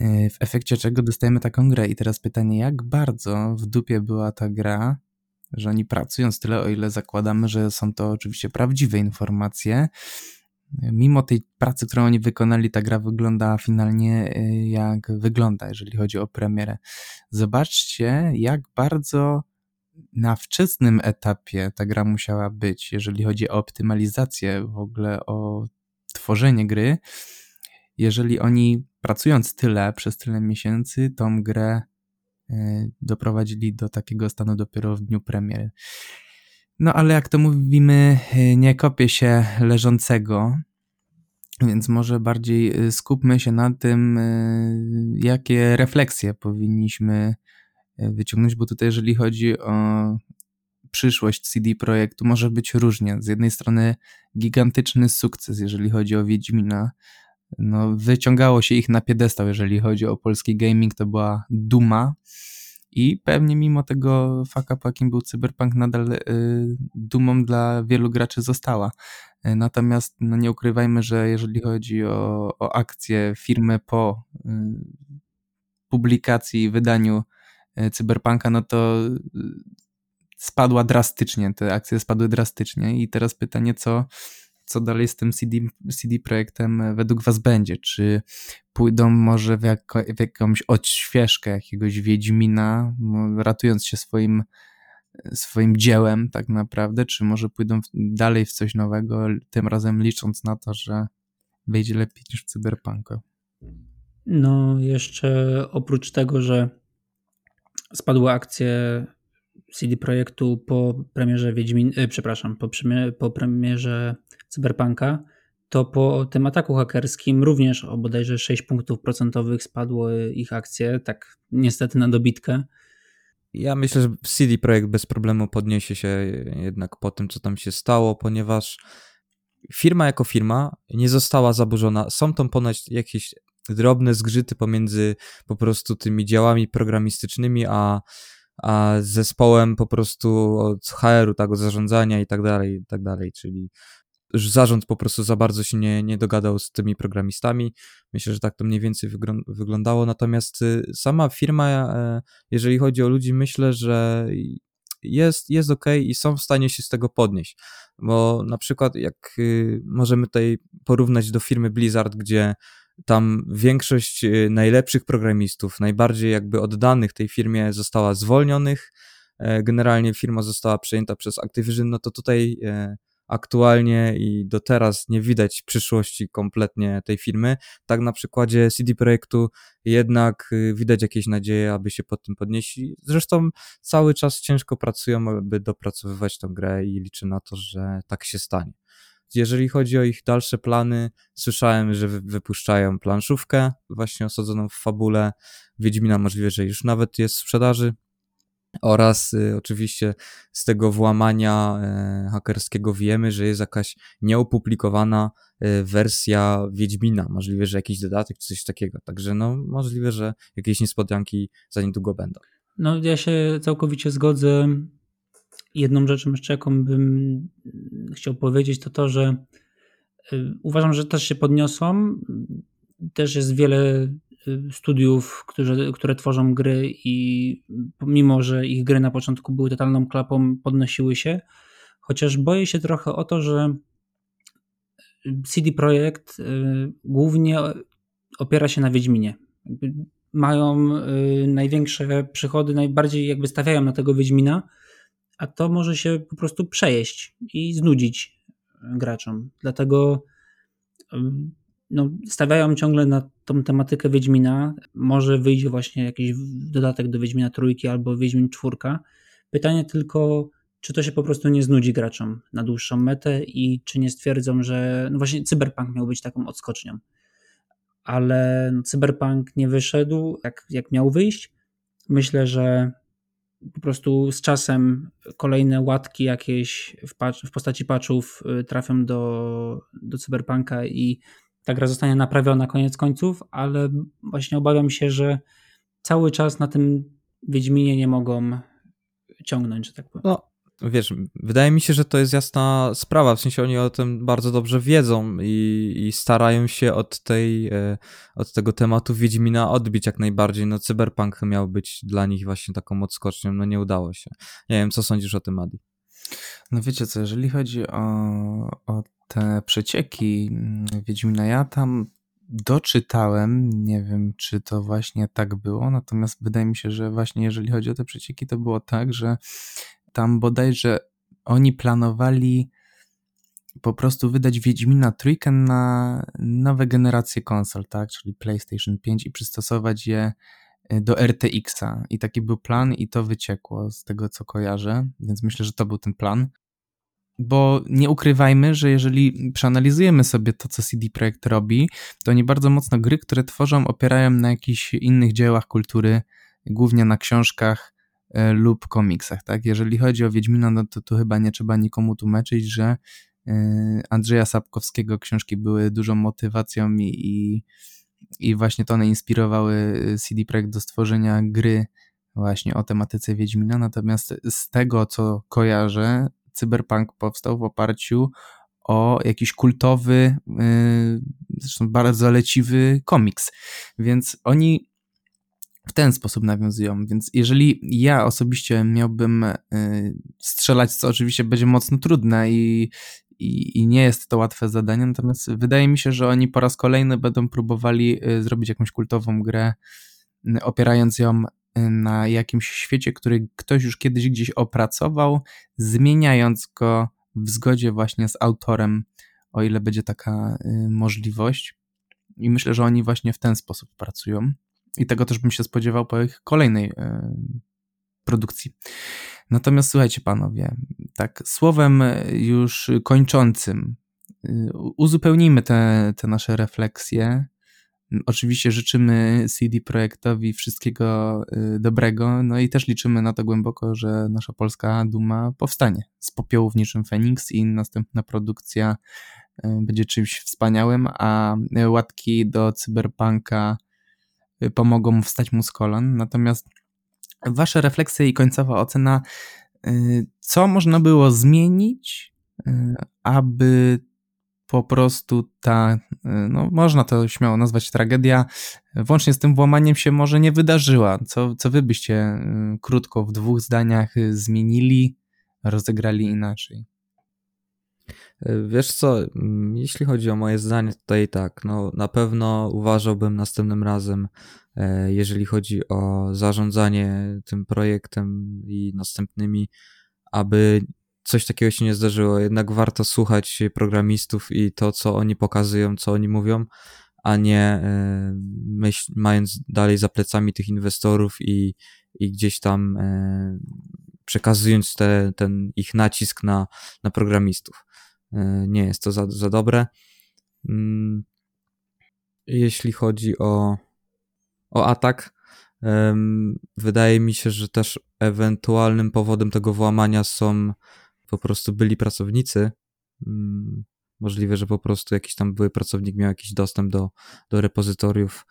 E, w efekcie czego dostajemy taką grę. I teraz pytanie, jak bardzo w dupie była ta gra, że oni pracując tyle, o ile zakładamy, że są to oczywiście prawdziwe informacje, mimo tej pracy, którą oni wykonali, ta gra wygląda finalnie e, jak wygląda, jeżeli chodzi o premierę. Zobaczcie, jak bardzo na wczesnym etapie ta gra musiała być, jeżeli chodzi o optymalizację, w ogóle o tworzenie gry. Jeżeli oni pracując tyle przez tyle miesięcy, tą grę e, doprowadzili do takiego stanu dopiero w dniu premiery. No ale jak to mówimy, e, nie kopie się leżącego, więc może bardziej e, skupmy się na tym, jakie refleksje powinniśmy wyciągnąć, bo tutaj jeżeli chodzi o przyszłość CD Projektu może być różnie. Z jednej strony gigantyczny sukces, jeżeli chodzi o Wiedźmina. No, wyciągało się ich na piedestał, jeżeli chodzi o polski gaming, to była duma. I pewnie mimo tego up, jakim był Cyberpunk, nadal y, dumą dla wielu graczy została. Y, natomiast no nie ukrywajmy, że jeżeli chodzi o, o akcje firmy po y, publikacji wydaniu Cyberpunka, no to y, spadła drastycznie, te akcje spadły drastycznie i teraz pytanie, co, co dalej z tym CD, CD Projektem według was będzie? Czy pójdą może w, jako, w jakąś odświeżkę jakiegoś Wiedźmina, ratując się swoim swoim dziełem tak naprawdę, czy może pójdą dalej w coś nowego, tym razem licząc na to, że wyjdzie lepiej niż w Cyberpunku. No, jeszcze oprócz tego, że spadły akcje CD Projektu po premierze Wiedźmin, e, przepraszam, po, po premierze Cyberpunka, to po tym ataku hakerskim również o bodajże 6 punktów procentowych spadło ich akcje, tak niestety na dobitkę. Ja myślę, że CD Projekt bez problemu podniesie się jednak po tym, co tam się stało, ponieważ firma jako firma nie została zaburzona. Są tam ponoć jakieś drobne zgrzyty pomiędzy po prostu tymi działami programistycznymi, a a zespołem po prostu od HR-u, tak, od zarządzania i tak dalej, i tak dalej, czyli zarząd po prostu za bardzo się nie, nie dogadał z tymi programistami. Myślę, że tak to mniej więcej wyglądało. Natomiast y, sama firma, e, jeżeli chodzi o ludzi, myślę, że jest, jest ok i są w stanie się z tego podnieść. Bo na przykład, jak y, możemy tutaj porównać do firmy Blizzard, gdzie tam większość y, najlepszych programistów, najbardziej jakby oddanych tej firmie została zwolnionych. E, generalnie firma została przejęta przez Activision, no to tutaj e, aktualnie i do teraz nie widać przyszłości kompletnie tej firmy. Tak na przykładzie CD Projektu jednak y, widać jakieś nadzieje, aby się pod tym podnieśli. Zresztą cały czas ciężko pracują, aby dopracowywać tę grę i liczę na to, że tak się stanie. Jeżeli chodzi o ich dalsze plany, słyszałem, że wypuszczają planszówkę właśnie osadzoną w fabule Wiedźmina, możliwe, że już nawet jest w sprzedaży. Oraz y, oczywiście z tego włamania y, hakerskiego wiemy, że jest jakaś nieopublikowana y, wersja Wiedźmina. Możliwe, że jakiś dodatek coś takiego. Także no, możliwe, że jakieś niespodzianki za niedługo będą. No, ja się całkowicie zgodzę jedną rzeczą jeszcze, jaką bym chciał powiedzieć, to to, że y, uważam, że też się podniosą. Też jest wiele y, studiów, które, które tworzą gry i mimo, że ich gry na początku były totalną klapą, podnosiły się. Chociaż boję się trochę o to, że CD Projekt y, głównie opiera się na Wiedźminie. Mają największe przychody, najbardziej jakby stawiają na tego Wiedźmina, a to może się po prostu przejeść i znudzić graczom. Dlatego no, stawiają ciągle na tą tematykę Wiedźmina. Może wyjdzie właśnie jakiś dodatek do Wiedźmina trójki albo Wiedźmin czwórka. Pytanie tylko, czy to się po prostu nie znudzi graczom na dłuższą metę i czy nie stwierdzą, że no właśnie Cyberpunk miał być taką odskocznią. Ale no, Cyberpunk nie wyszedł jak, jak miał wyjść. Myślę, że po prostu z czasem kolejne łatki jakieś w, patch, w postaci patchów y, trafią do, do Cyberpunka i ta gra zostanie naprawiona koniec końców, ale właśnie obawiam się, że cały czas na tym Wiedźminie nie mogą ciągnąć, że tak powiem. No, wiesz, wydaje mi się, że to jest jasna sprawa, w sensie oni o tym bardzo dobrze wiedzą i, i starają się od tej, e, od tego tematu Wiedźmina odbić jak najbardziej, no Cyberpunk miał być dla nich właśnie taką odskocznią, no nie udało się. Nie wiem, co sądzisz o tym, Adi? No wiecie co, jeżeli chodzi o, o te przecieki mm, Wiedźmina, ja tam doczytałem, nie wiem czy to właśnie tak było, natomiast wydaje mi się, że właśnie jeżeli chodzi o te przecieki, to było tak, że tam bodajże oni planowali po prostu wydać Wiedźmina trójkę na nowe generacje konsol, tak, czyli PlayStation 5 i przystosować je y, do RTX-a. I taki był plan i to wyciekło z tego, co kojarzę, więc myślę, że to był ten plan. Bo nie ukrywajmy, że jeżeli przeanalizujemy sobie to, co CD Projekt robi, to oni bardzo mocno gry, które tworzą, opierają na jakichś innych dziełach kultury, głównie na książkach, e, lub komiksach, tak? Jeżeli chodzi o Wiedźmina, no to tu chyba nie trzeba nikomu tłumaczyć, że e, Andrzeja Sapkowskiego książki były dużą motywacją i, i, i właśnie to one inspirowały CD Projekt do stworzenia gry właśnie o tematyce Wiedźmina, natomiast z tego, co kojarzę, Cyberpunk powstał w oparciu o jakiś kultowy, zresztą bardzo leciwy komiks. Więc oni w ten sposób nawiązują. Więc jeżeli ja osobiście miałbym yy, strzelać, co oczywiście będzie mocno trudne i, i, i, nie jest to łatwe zadanie, natomiast wydaje mi się, że oni po raz kolejny będą próbowali yy, zrobić jakąś kultową grę, opierając ją na jakimś świecie, który ktoś już kiedyś gdzieś opracował, zmieniając go w zgodzie właśnie z autorem, o ile będzie taka y, możliwość. I myślę, że oni właśnie w ten sposób pracują. I tego też bym się spodziewał po ich kolejnej y, produkcji. Natomiast słuchajcie, panowie, tak słowem już kończącym, y, uzupełnijmy te, te nasze refleksje Oczywiście życzymy CD Projektowi wszystkiego dobrego, no i też liczymy na to głęboko, że nasza polska duma powstanie z popiołów niczym Phoenix i następna produkcja będzie czymś wspaniałym, a łatki do cyberpunka y, pomogą wstać mu z kolan. Natomiast wasze refleksje i końcowa ocena, co można było zmienić, aby po prostu ta, y, no można to śmiało nazwać tragedia, włącznie z tym włamaniem się może nie wydarzyła. Co, co wy byście y, krótko w dwóch zdaniach y, zmienili, rozegrali inaczej? Wiesz co, jeśli chodzi o moje zdanie, tutaj tak, no na pewno uważałbym następnym razem, e, jeżeli chodzi o zarządzanie tym projektem i następnymi, aby coś takiego się nie zdarzyło. Jednak warto słuchać programistów i to, co oni pokazują, co oni mówią, a nie e, myśl, mając dalej za plecami tych inwestorów i, i gdzieś tam e, przekazując te, ten ich nacisk na, na programistów. E, nie jest to za, za dobre. Mm, jeśli chodzi o, o atak, wydaje mi się, że też ewentualnym powodem tego włamania są po prostu byli pracownicy. Mm, możliwe, że po prostu jakiś tam były pracownik miał jakiś dostęp do, do repozytoriów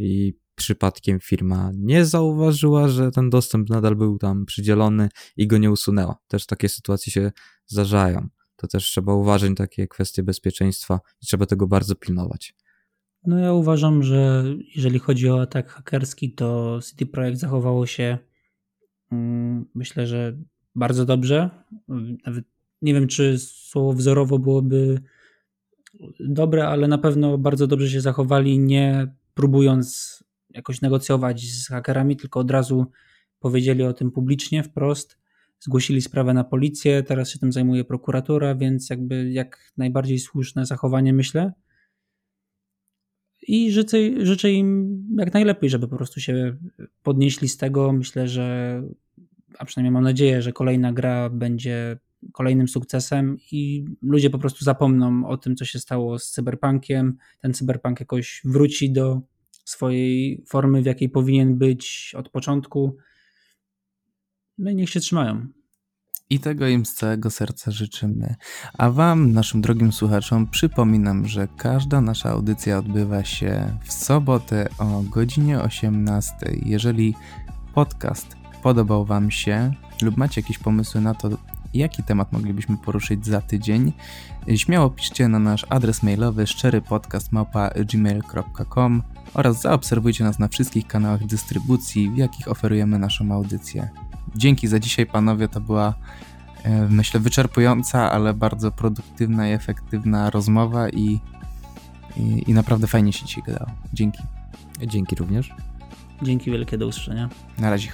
i przypadkiem firma nie zauważyła, że ten dostęp nadal był tam przydzielony i go nie usunęła. Też takie sytuacje się zdarzają. To też trzeba uważać takie kwestie bezpieczeństwa i trzeba tego bardzo pilnować. No ja uważam, że jeżeli chodzi o atak hakerski, to CD Projekt zachowało się mm, myślę, że bardzo dobrze. Nawet nie wiem, czy słowo wzorowo byłoby dobre, ale na pewno bardzo dobrze się zachowali, nie próbując jakoś negocjować z hakerami, tylko od razu powiedzieli o tym publicznie, wprost. Zgłosili sprawę na policję, teraz się tym zajmuje prokuratura, więc jakby jak najbardziej słuszne zachowanie, myślę. I życzę, życzę im jak najlepiej, żeby po prostu się podnieśli z tego. Myślę, że a przynajmniej mam nadzieję, że kolejna gra będzie kolejnym sukcesem i ludzie po prostu zapomną o tym, co się stało z cyberpunkiem. Ten cyberpunk jakoś wróci do swojej formy, w jakiej powinien być od początku. No i niech się trzymają. I tego im z całego serca życzymy. A Wam, naszym drogim słuchaczom, przypominam, że każda nasza audycja odbywa się w sobotę o godzinie 18. Jeżeli podcast podobał Wam się lub macie jakieś pomysły na to, jaki temat moglibyśmy poruszyć za tydzień, śmiało piszcie na nasz adres mailowy szczerypodcast.gmail.com oraz zaobserwujcie nas na wszystkich kanałach dystrybucji, w jakich oferujemy naszą audycję. Dzięki za dzisiaj, panowie, to była e, myślę wyczerpująca, ale bardzo produktywna i efektywna rozmowa i, i, i naprawdę fajnie się dzisiaj gadało. Dzięki. Dzięki również. Dzięki wielkie, do usłyszenia. Na razie.